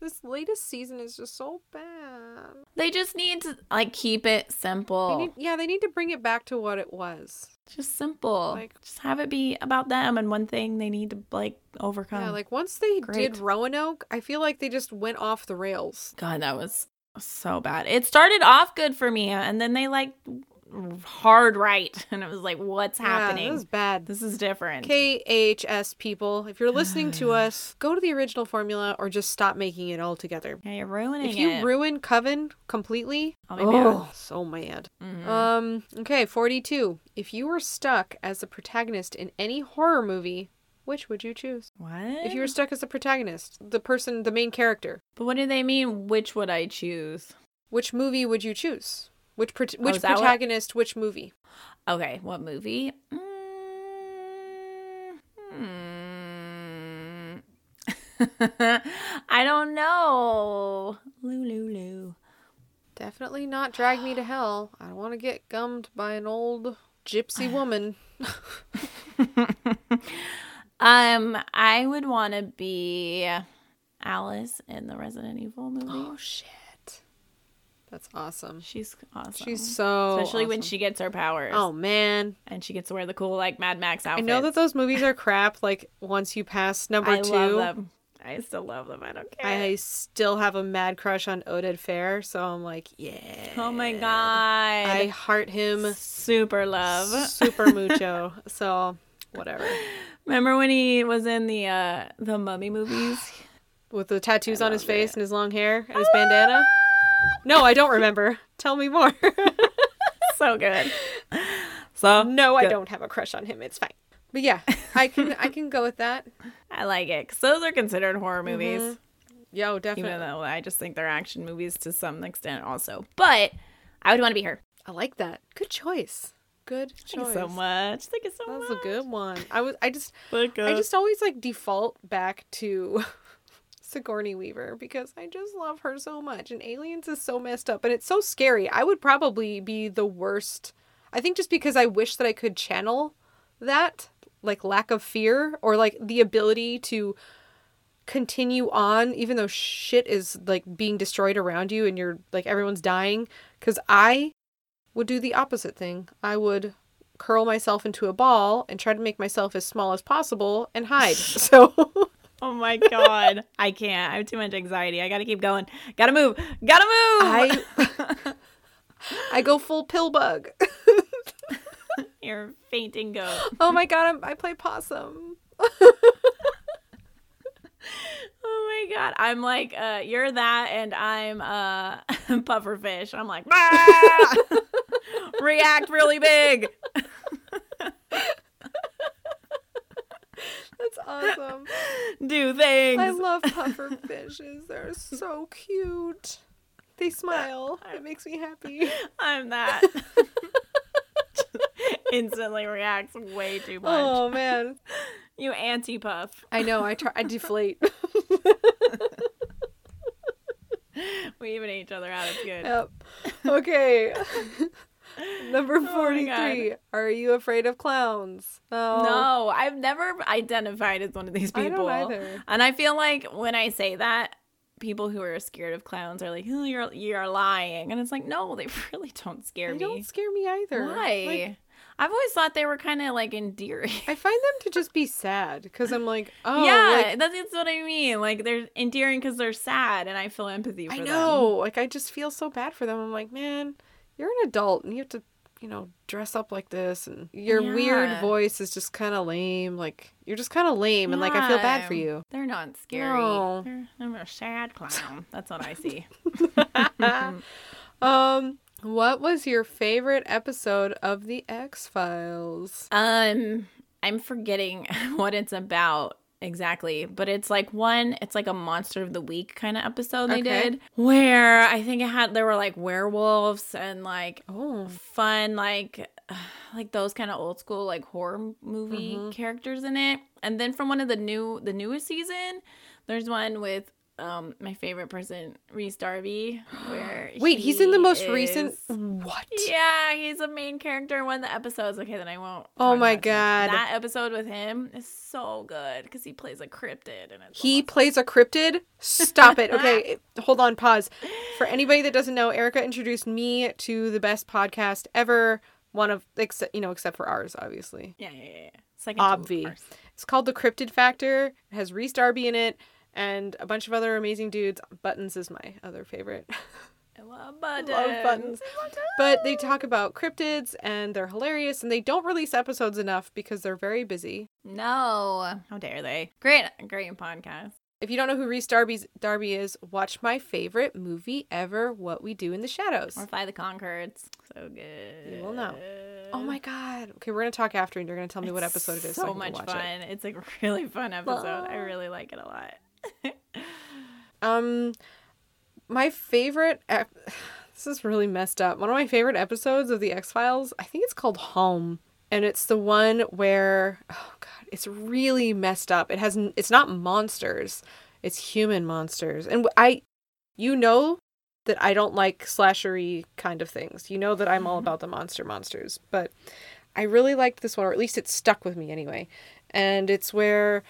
This latest season is just so bad. They just need to like keep it simple. They need, yeah, they need to bring it back to what it was. just simple. Like- just have it be about them and one thing they need to like overcome. Yeah, like once they Great. did Roanoke, I feel like they just went off the rails. God, that was so bad. It started off good for me, and then they like hard right, and it was like, what's happening Yeah, it was bad. This is different. KHS people, if you're listening to us, go to the original formula or just stop making it altogether. Yeah, you're ruining If you it. ruin Coven completely, oh, mad. so mad. Mhm. Um, okay, 42. If you were stuck as the protagonist in any horror movie, which would you choose? what? If you were stuck as the protagonist, the person, the main character, but what do they mean? Which would I choose? which movie would you choose? Which pro- which Oh, is that what- protagonist, which movie? Okay, what movie? Mm, hmm. I don't know. Lulu. Definitely not Drag Me to Hell. I don't want to get gummed by an old gypsy woman. Um, I would want to be Alice in the Resident Evil movie. Oh shit. That's awesome. She's awesome. She's so especially when she gets her powers. Oh man. and she gets to wear the cool like Mad Max outfit. I know that those movies are crap like once you pass number I 2. love them. I still love them. I don't care. I still have a mad crush on Oded Fehr, so I'm like, yeah. oh my god. I heart him super love. super mucho. so, whatever. Remember when he was in the uh the Mummy movies? With the tattoos I on his face it. and his long hair and his bandana? No, I don't remember. Tell me more. so good. So no, I don't have a crush on him. It's fine. But yeah, I can I can go with that. I like it because those are considered horror movies. Mhm. Yo, definitely. even though I just think they're action movies to some extent also. But I would want to be her. I like that. Good choice. Good choice. Thank you so much. Thank you so much. That's much. a good one. I was I just I just always like default back to Sigourney Weaver because I just love her so much. And Aliens is so messed up and it's so scary. I would probably be the worst. I think just because I wish that I could channel that, like lack of fear or like the ability to continue on even though shit is like being destroyed around you and you're like everyone's dying cuz I would do the opposite thing. I would curl myself into a ball and try to make myself as small as possible and hide. So oh my god. I can't. I have too much anxiety. I gotta keep going. Gotta move. Gotta move. I I go full pill bug. You're fainting goat. oh my god, I'm, I play possum. Oh my god. I'm like, uh, you're that and I'm uh pufferfish. I'm like "Ah!" react really big. Awesome. Do things. I love puffer fishes. They're so cute. They smile. It makes me happy. I'm that. Instantly reacts way too much. Oh man. You anti puff. I know. I try. I deflate. We even eat each other out. It's good. yep. Okay. Number Oh forty-three. Are you afraid of clowns? No. No, I've never identified as one of these I people. don't either. And I feel like when I say that, people who are scared of clowns are like, "Oh, you're you're lying," and it's like, no, they really don't scare They me. They don't scare me either. Why? Like, I've always thought they were kind of like endearing. I find them to just be sad because I'm like, oh, yeah, like, that's, that's what I mean. Like they're endearing because they're sad, and I feel empathy for I them. know. Like I just feel so bad for them. I'm like, man, you're an adult and you have to, you know, dress up like this, and your weird voice is just kind of lame. Like you're just kind of lame, and like I feel bad for you. They're not scary. No. They're, I'm a sad clown. That's what I see. Um, what was your favorite episode of the X Files? Um, I'm forgetting what it's about exactly, but it's like one, it's like a monster of the week kind of episode they Okay. did where I think it had there were like werewolves and like Oh, fun like like those kind of old school like horror movie Mm-hmm. characters in it. And then from one of the new the newest season, there's one with um my favorite person, Rhys Darby, where wait, he's in the he most recent. What? yeah, he's a main character in one of the episodes. Okay, then I won't. Oh my. God. that episode with him is so good because he plays a cryptid and it's He awesome. plays a cryptid. Stop it. Okay, hold on. Pause. For anybody that doesn't know, Erica introduced me to the best podcast ever. One of, except you know, except for ours, obviously. yeah, yeah, yeah. Second to Obvi. It's called The Cryptid Factor. It has Rhys Darby in it and a bunch of other amazing dudes. Buttons is my other favorite. I love buttons. Love buttons. But they talk about cryptids and they're hilarious and they don't release episodes enough because they're very busy. No, how dare they? Great, great podcast. If you don't know who Rhys Darby's Darby is, watch my favorite movie ever, What We Do in the Shadows. Or Fly the Conchords. So good. You will know. Oh my god. Okay, we're gonna talk after and you're gonna tell me what episode it is. So, I can much watch fun. It. It's a really fun episode. I really like it a lot. Um my favorite ep- this is really messed up. One of my favorite episodes of the X-Files, I think it's called Home. And it's the one where oh god, it's really messed up. It has it's not monsters. It's human monsters. And I you know that I don't like slashery kind of things. You know that I'm all about the monster monsters, but I really liked this one, or at least it stuck with me anyway. And it's where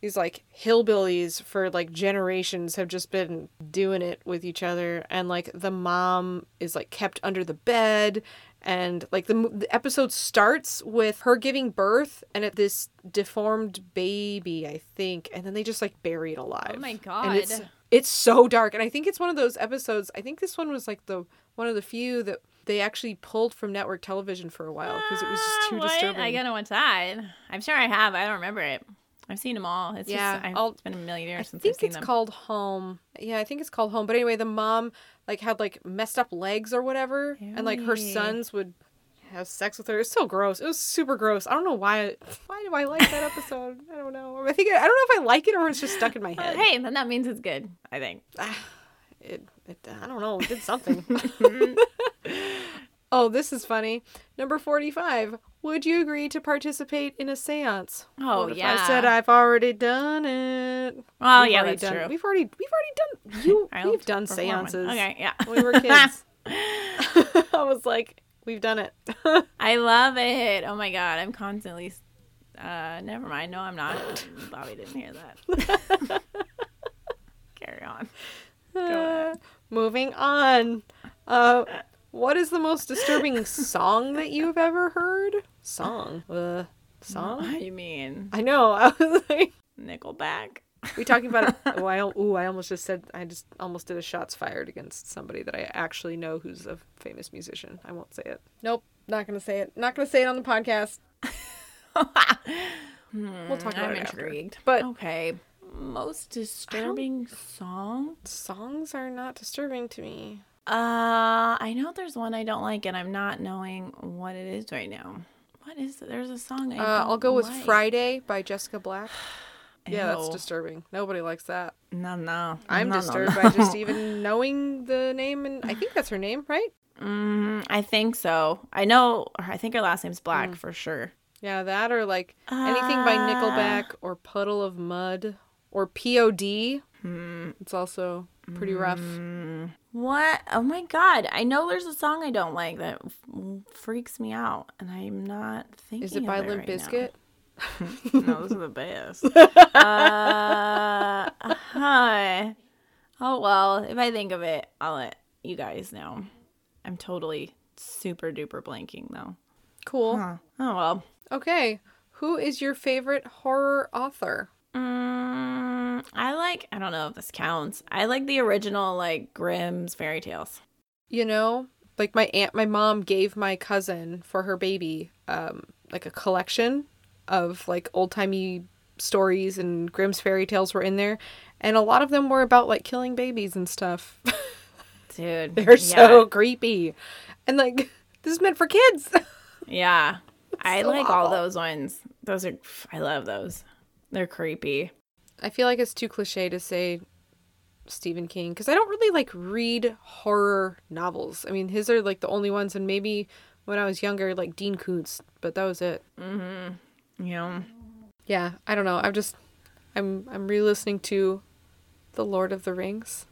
these like hillbillies for like generations have just been doing it with each other, and like the mom is like kept under the bed. And like the, the episode starts with her giving birth and it this deformed baby, I think, and then they just like bury it alive. Oh my god And it's it's so dark, and I think it's one of those episodes. I think this one was like the one of the few that they actually pulled from network television for a while because it was just too Ah, what? disturbing. I gotta watch that. I'm sure I have. I don't remember it. I've seen them all. It's Yeah, just I've, it's been a million years I since I've seen them. I think it's called Home. Yeah, I think it's called Home. But anyway, the mom like had like messed up legs or whatever, and like her sons would have sex with her. It's so gross. It was super gross. I don't know why. Why do I like that episode? I don't know. I think I don't know if I like it or it's just stuck in my head. hey, then that means it's good. I think. Ah, it, it I don't know. It did something. oh, this is funny. Number forty-five. Would you agree to participate in a séance? Oh What yeah. I said I've already done it. well, We've yeah, that's done, true. We've already we've already done you we've done seances Okay, yeah. when we were kids. I was like, we've done it. I love it. Oh my god, I'm constantly. Uh, never mind. No, I'm not. Bobby didn't hear that. Carry on. ahead. Moving on. Uh, what is the most disturbing song that you've ever heard? Song. Uh, song. What do you mean? I know. I was like, Nickelback. we talking about it. Oh, I, ooh, I almost just said. I just almost did a shots fired against somebody that I actually know who's a famous musician. I won't say it. Nope. Not gonna say it. Not gonna say it on the podcast. We'll talk about I'm it after. intrigued. But- okay, most disturbing song. Songs are not disturbing to me. Uh, I know there's one I don't like, and I'm not knowing what it is right now. What is it? There's a song I Uh, I'll go with. Friday by Jessica Black. Yeah, that's disturbing. Nobody likes that. No, no. I'm no, no, disturbed no. by just even knowing the name, and I think that's her name, right? Mm, I think so. I know. I think her last name's Black Mm. for sure. Yeah, that or like anything by Ah. Nickelback or Puddle of Mudd or POD. Hmm. It's also pretty rough. Mm, what? Oh my god! I know there's a song I don't like that freaks me out, and I'm not thinking. Is it by Limp right. Bizkit? no, those are the best. uh, hi. Oh well, if I think of it, I'll let you guys know. I'm totally super duper blanking though. Cool. Huh. Oh well. Okay. Who is your favorite horror author? Mm, I like. I don't know if this counts. I like the original, like Grimm's fairy tales. You know, like my aunt, my mom gave my cousin for her baby, um, like a collection of like old timey stories and Grimm's fairy tales were in there, and a lot of them were about like killing babies and stuff. Dude, They're so creepy, and like this is meant for kids. Yeah. I so like all those ones. Those are I love those. They're creepy. I feel like it's too cliche to say Stephen King because I don't really like read horror novels. I mean, his are like the only ones, and maybe when I was younger, like Dean Koontz, but that was it. Mm-hmm. You know. Yeah, I don't know. I'm just, I'm, I'm re-listening to The Lord of the Rings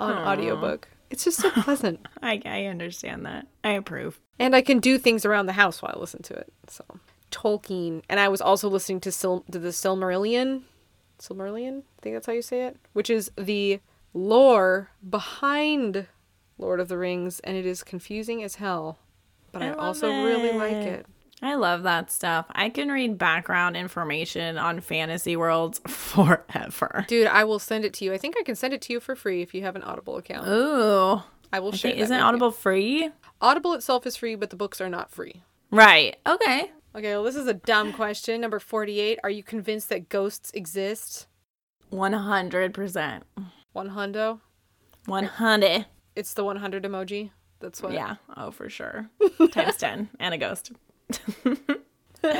on Aw. audiobook. It's just so pleasant, I I understand that. I approve. and I can do things around the house while I listen to it. So Tolkien, and I was also listening to Sil- to the Silmarillion. Silmarillion, I think that's how you say it, which is the lore behind Lord of the Rings, and it is confusing as hell. But I, I also really like it. it. I love that stuff. I can read background information on fantasy worlds forever. Dude, I will send it to you. I think I can send it to you for free if you have an Audible account. Ooh. I will I share. think, isn't with you. Audible free? Audible itself is free, but the books are not free. Right. Okay. Okay, well, this is a dumb question. Number 48. Are you convinced that ghosts exist? 100%. One hundo. 100. It's the 100 emoji. That's what. Yeah. Oh, for sure. Times 10 and a ghost.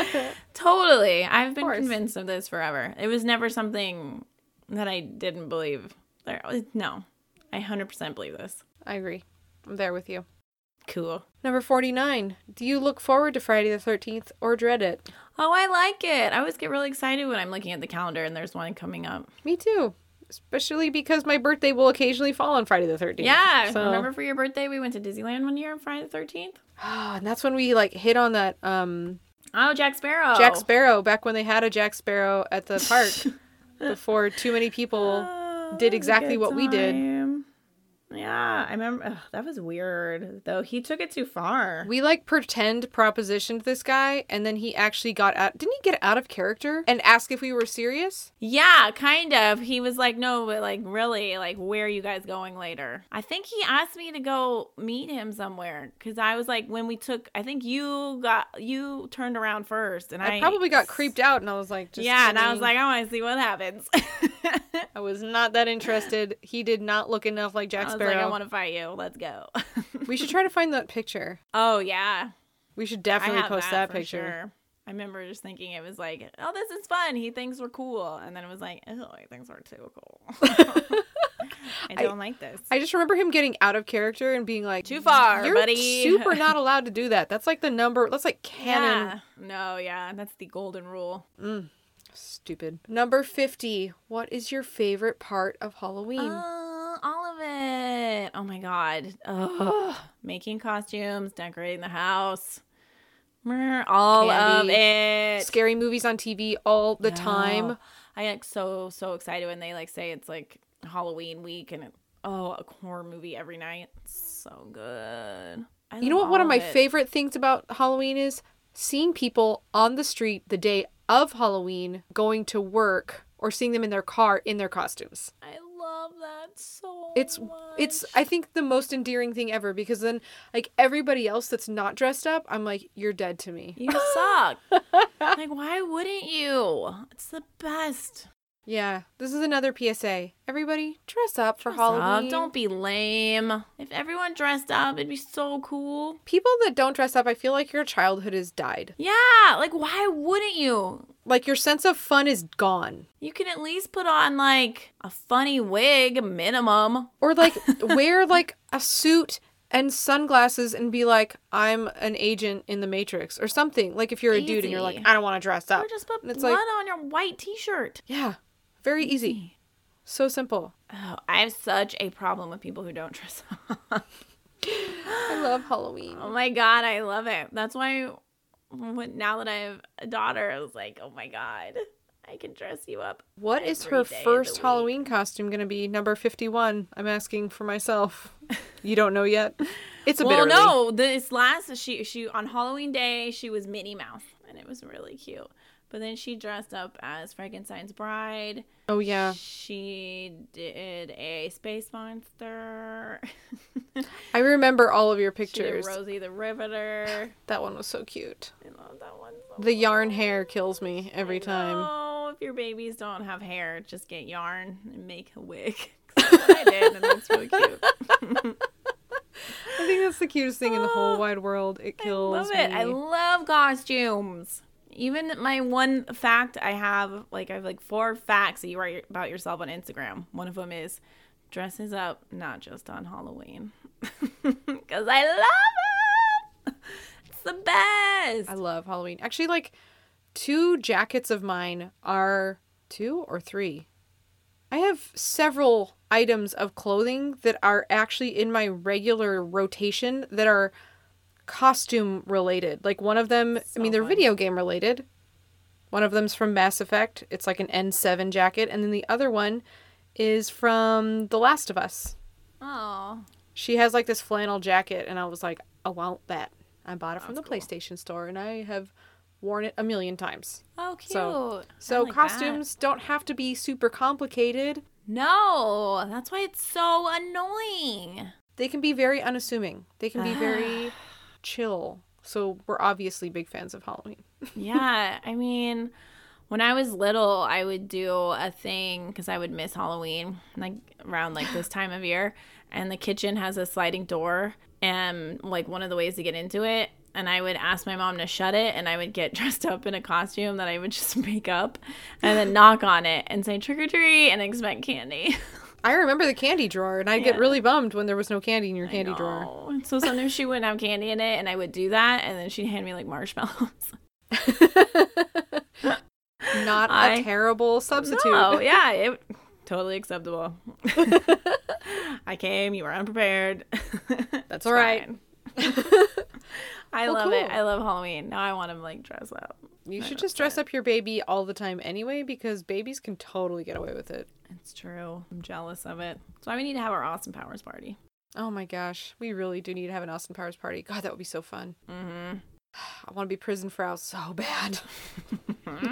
totally. I've been course. convinced of this forever. It was never something that I didn't believe. There, no, I 100% believe this. I agree. I'm there with you. Cool. Number 49. Do you look forward to Friday the 13th or dread it? Oh, I like it. I always get really excited when I'm looking at the calendar and there's one coming up. Me too. Especially because my birthday will occasionally fall on Friday the 13th. Yeah. So- Remember for your birthday, we went to Disneyland one year on Friday the 13th? Oh, and that's when we like hit on that um Oh, Jack Sparrow. Jack Sparrow back when they had a Jack Sparrow at the park before too many people Oh, did that was a exactly what we did. Time. Yeah, I remember. ugh, that was weird, though. He took it too far. We like pretend propositioned this guy, and then he actually got out. Didn't he get out of character and ask if we were serious? Yeah, kind of. He was like, no, but like, really, like, where are you guys going later? I think he asked me to go meet him somewhere because I was like, when we took, I think you got, you turned around first, and I, I probably got creeped out, and I was like, just yeah, and I was like, I want to see what happens. I was not that interested. He did not look enough like Jack I was Sparrow. like, I want to fight you. Let's go. we should try to find that picture. oh yeah, We should definitely post that, for picture. sure. I remember just thinking it was like, oh, this is fun. He thinks we're cool, and then it was like, oh, he thinks we're too cool. I don't like this. I just remember him getting out of character and being like, Too far, You're buddy." super not allowed to do that. That's like the number. That's like canon. Yeah. No, yeah, that's the golden rule. Stupid. Number 50. What is your favorite part of Halloween? Uh, all of it. Oh my god. Ugh. Making costumes, decorating the house. All of it. Scary movies on TV all the No. time. I get so so excited when they like say it's like Halloween week and it, oh a horror movie every night. It's so good. I You know what one of my it. favorite things about Halloween is? Seeing people on the street the day of Halloween going to work or seeing them in their car in their costumes. I love that so. It's it's. I think the most endearing thing ever because then like everybody else that's not dressed up, I'm like you're dead to me. you suck. like why wouldn't you? It's the best. Yeah, this is another PSA. Everybody dress up for Dress up, Halloween. Don't be lame. If everyone dressed up, it'd be so cool. People that don't dress up, I feel like your childhood has died. Yeah, like why wouldn't you? Like your sense of fun is gone. You can at least put on like a funny wig, minimum. Or like wear like a suit and sunglasses and be like, I'm an agent in the Matrix or something. Like if you're a dude and you're like, I don't want to dress up. Or just put And it's blood like- on your white t-shirt. Yeah. Very easy. So simple. Oh, I have such a problem with people who don't dress up. I love Halloween. oh my god, I love it. That's why when, now that I have a daughter, I was like, oh my god, I can dress you up. What is her first. Halloween costume going to be? Number 51. I'm asking for myself. You don't know yet? It's a well, bit early. no, this last she she on Halloween day she was Minnie Mouse and it was really cute. But then she dressed up as Frankenstein's bride. Oh, yeah. She did a space monster. I remember all of your pictures. Rosie the Riveter. That one was so cute. I love that one. So The yarn hair kills me every I time. know. if your babies don't have hair, just get yarn and make a wig. I did, and that's really cute. I think that's the cutest thing in the whole oh, wide world. It kills. I love it. me. I love costumes. Even my one fact I have, like I have like four facts that you write about yourself on Instagram. One of them is dresses up not just on Halloween, because I love it. It's the best. I love Halloween. Actually, like two jackets of mine are two or three. I have several items of clothing that are actually in my regular rotation that are costume related. Like one of them, I mean, they're fun. video game related. One of them's from Mass Effect. It's like an N7 jacket, and then the other one is from The Last of Us. Oh, She has like this flannel jacket, and I was like, I want that. I bought it from That's the cool. PlayStation Store, and I have worn it a million times. oh, cute. So- So like that. costumes don't have to be super complicated. No, that's why it's so annoying. They can be very unassuming. They can be very chill. So we're obviously big fans of Halloween. yeah, I mean, when I was little, I would do a thing because I would miss Halloween, like around like this time of year. And the kitchen has a sliding door, and like one of the ways to get into it. And I would ask my mom to shut it, and I would get dressed up in a costume that I would just make up, and then knock on it and say trick or treat and expect candy. I remember the candy drawer, and I'd get really bummed when there was no candy in your candy drawer. And So sometimes she wouldn't have candy in it, and I would do that, and then she'd hand me like marshmallows. Not a I- terrible substitute. Oh yeah, it totally acceptable. I came, you were unprepared. That's all right. I Well, love it. I love Halloween. Now I want to like dress up. You should just dress up your baby all the time anyway, because babies can totally get away with it. It's true. I'm jealous of it. That's why we need to have our Austin Powers party. Oh my gosh, we really do need to have an Austin Powers party. God, that would be so fun. Mm-hmm. I want to be prison frau so bad. well,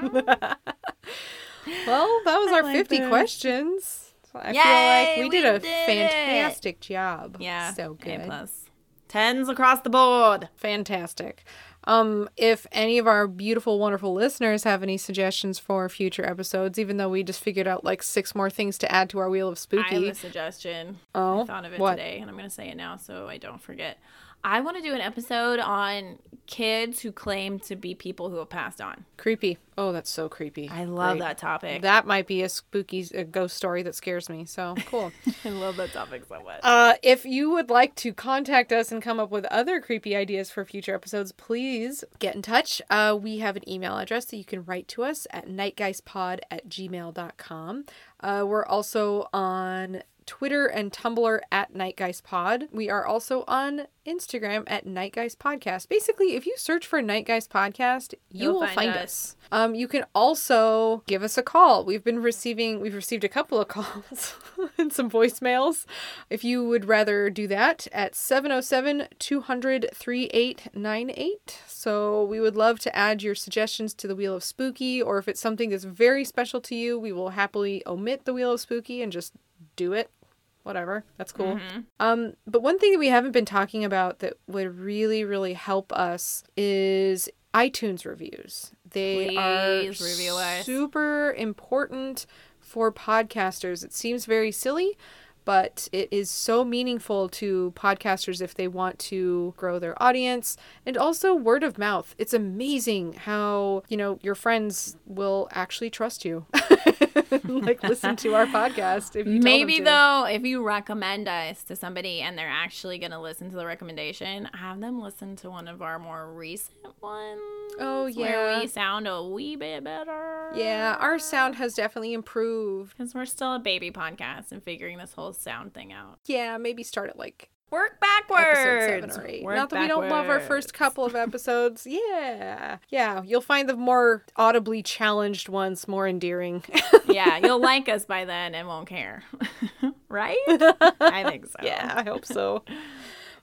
that was I our like 50 that. questions. I Yay, feel like we we did a did it. fantastic job. Yeah. So A good. plus. Tens across the board. Fantastic. Um, if any of our beautiful, wonderful listeners have any suggestions for future episodes, even though we just figured out like six more things to add to our wheel of spooky, I have a suggestion. Oh, I thought of it what? today, and I'm going to say it now so I don't forget. I want to do an episode on kids who claim to be people who have passed on. Creepy. Oh, that's so creepy. I love Great. that topic. That might be a spooky a ghost story that scares me. So cool. I love that topic so much. Uh, if you would like to contact us and come up with other creepy ideas for future episodes, please get in touch. Uh, we have an email address that you can write to us at nightgeistpod at gmail.com. Uh, we're also on Twitter and Tumblr at nightgeistpod. We are also on Instagram at nightgeist podcast. Basically, if you search for nightgeist podcast, you You'll will find find us. us. Um, you can also give us a call. We've been receiving, we've received a couple of calls and some voicemails. If you would rather do that at 707 200 3898. So we would love to add your suggestions to the Wheel of Spooky, or if it's something that's very special to you, we will happily omit the Wheel of Spooky and just do it. Whatever. That's cool. Um, but one thing that we haven't been talking about that would really, really help us is iTunes reviews. They Please are super important for podcasters. It seems very silly, but it is so meaningful to podcasters if they want to grow their audience and also word of mouth. It's amazing how, you know, your friends will actually trust you. like listen to our podcast Maybe though, if you recommend us to somebody and they're actually going to listen to the recommendation, have them listen to one of our more recent ones. Oh, yeah Where we sound a wee bit better. Yeah, our sound has definitely improved. Because we're still a baby podcast and figuring this whole sound thing out. Yeah, maybe start at like Work backwards. seven or eight. Work Not that we don't love our first couple of episodes. yeah. Yeah. You'll find the more audibly challenged ones more endearing. yeah, you'll like us by then and won't care. right? I think so. yeah, I hope so.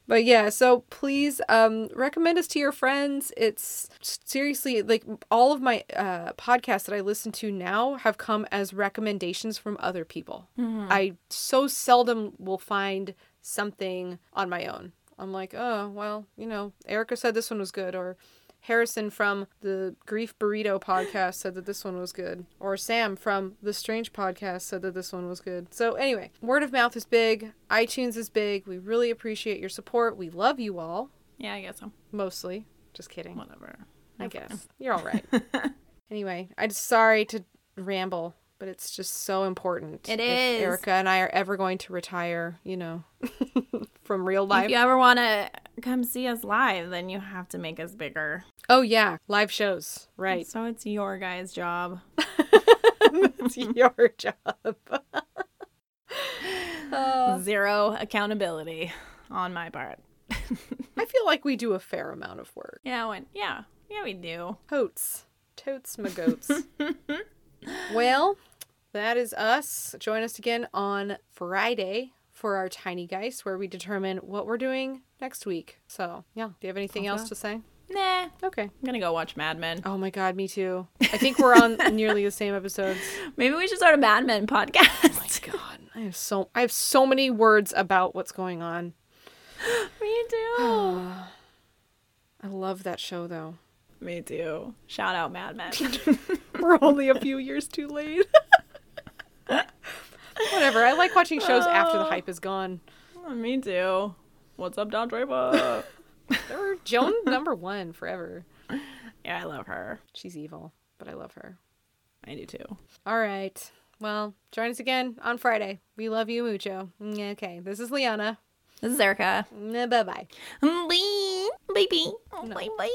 But yeah, so please um, recommend us to your friends. It's seriously like all of my uh, podcasts that I listen to now have come as recommendations from other people. I so seldom will find something on my own. I'm like, oh, well, you know, Erica said this one was good, or Harrison from the Grief Burrito podcast said that this one was good, or Sam from the Strange podcast said that this one was good. So, anyway, word of mouth is big, iTunes is big. We really appreciate your support. We love you all, Yeah, I guess so. mostly. Just kidding. Whatever. I guess. You're all right. anyway, I'm sorry to ramble, but it's just so important. It is. Erica and I are ever going to retire, you know, from real life. If you ever want to come see us live, then you have to make us bigger. Oh, yeah. Live shows. Right. So it's your guys' job. it's your job. Uh, Zero accountability on my part. I feel like we do a fair amount of work. Yeah, when, yeah, yeah, we do. Totes. Totes my goats. well, that is us. Join us again on Friday for our Tiny Geist, where we determine what we're doing next week. So, yeah. Do you have anything else to say? Nah, Okay. I'm gonna go watch Mad Men. Oh my god, me too. I think we're on nearly the same episodes. Maybe we should start a Mad Men podcast. Oh my God, I have so I have so many words about what's going on. Me too. I love that show though. Me too. Shout out Mad Men. We're only a few years too late. Whatever. I like watching shows after the hype is gone. Oh, me too. What's up, Don Draper? They were Joan number one forever. yeah, I love her. She's evil, but I love her. I do too. All right. Well, join us again on Friday. We love you mucho. Mm, okay. This is Liana. This is Erica. Mm, mm, bye bye. Bye, baby. Bye, bye.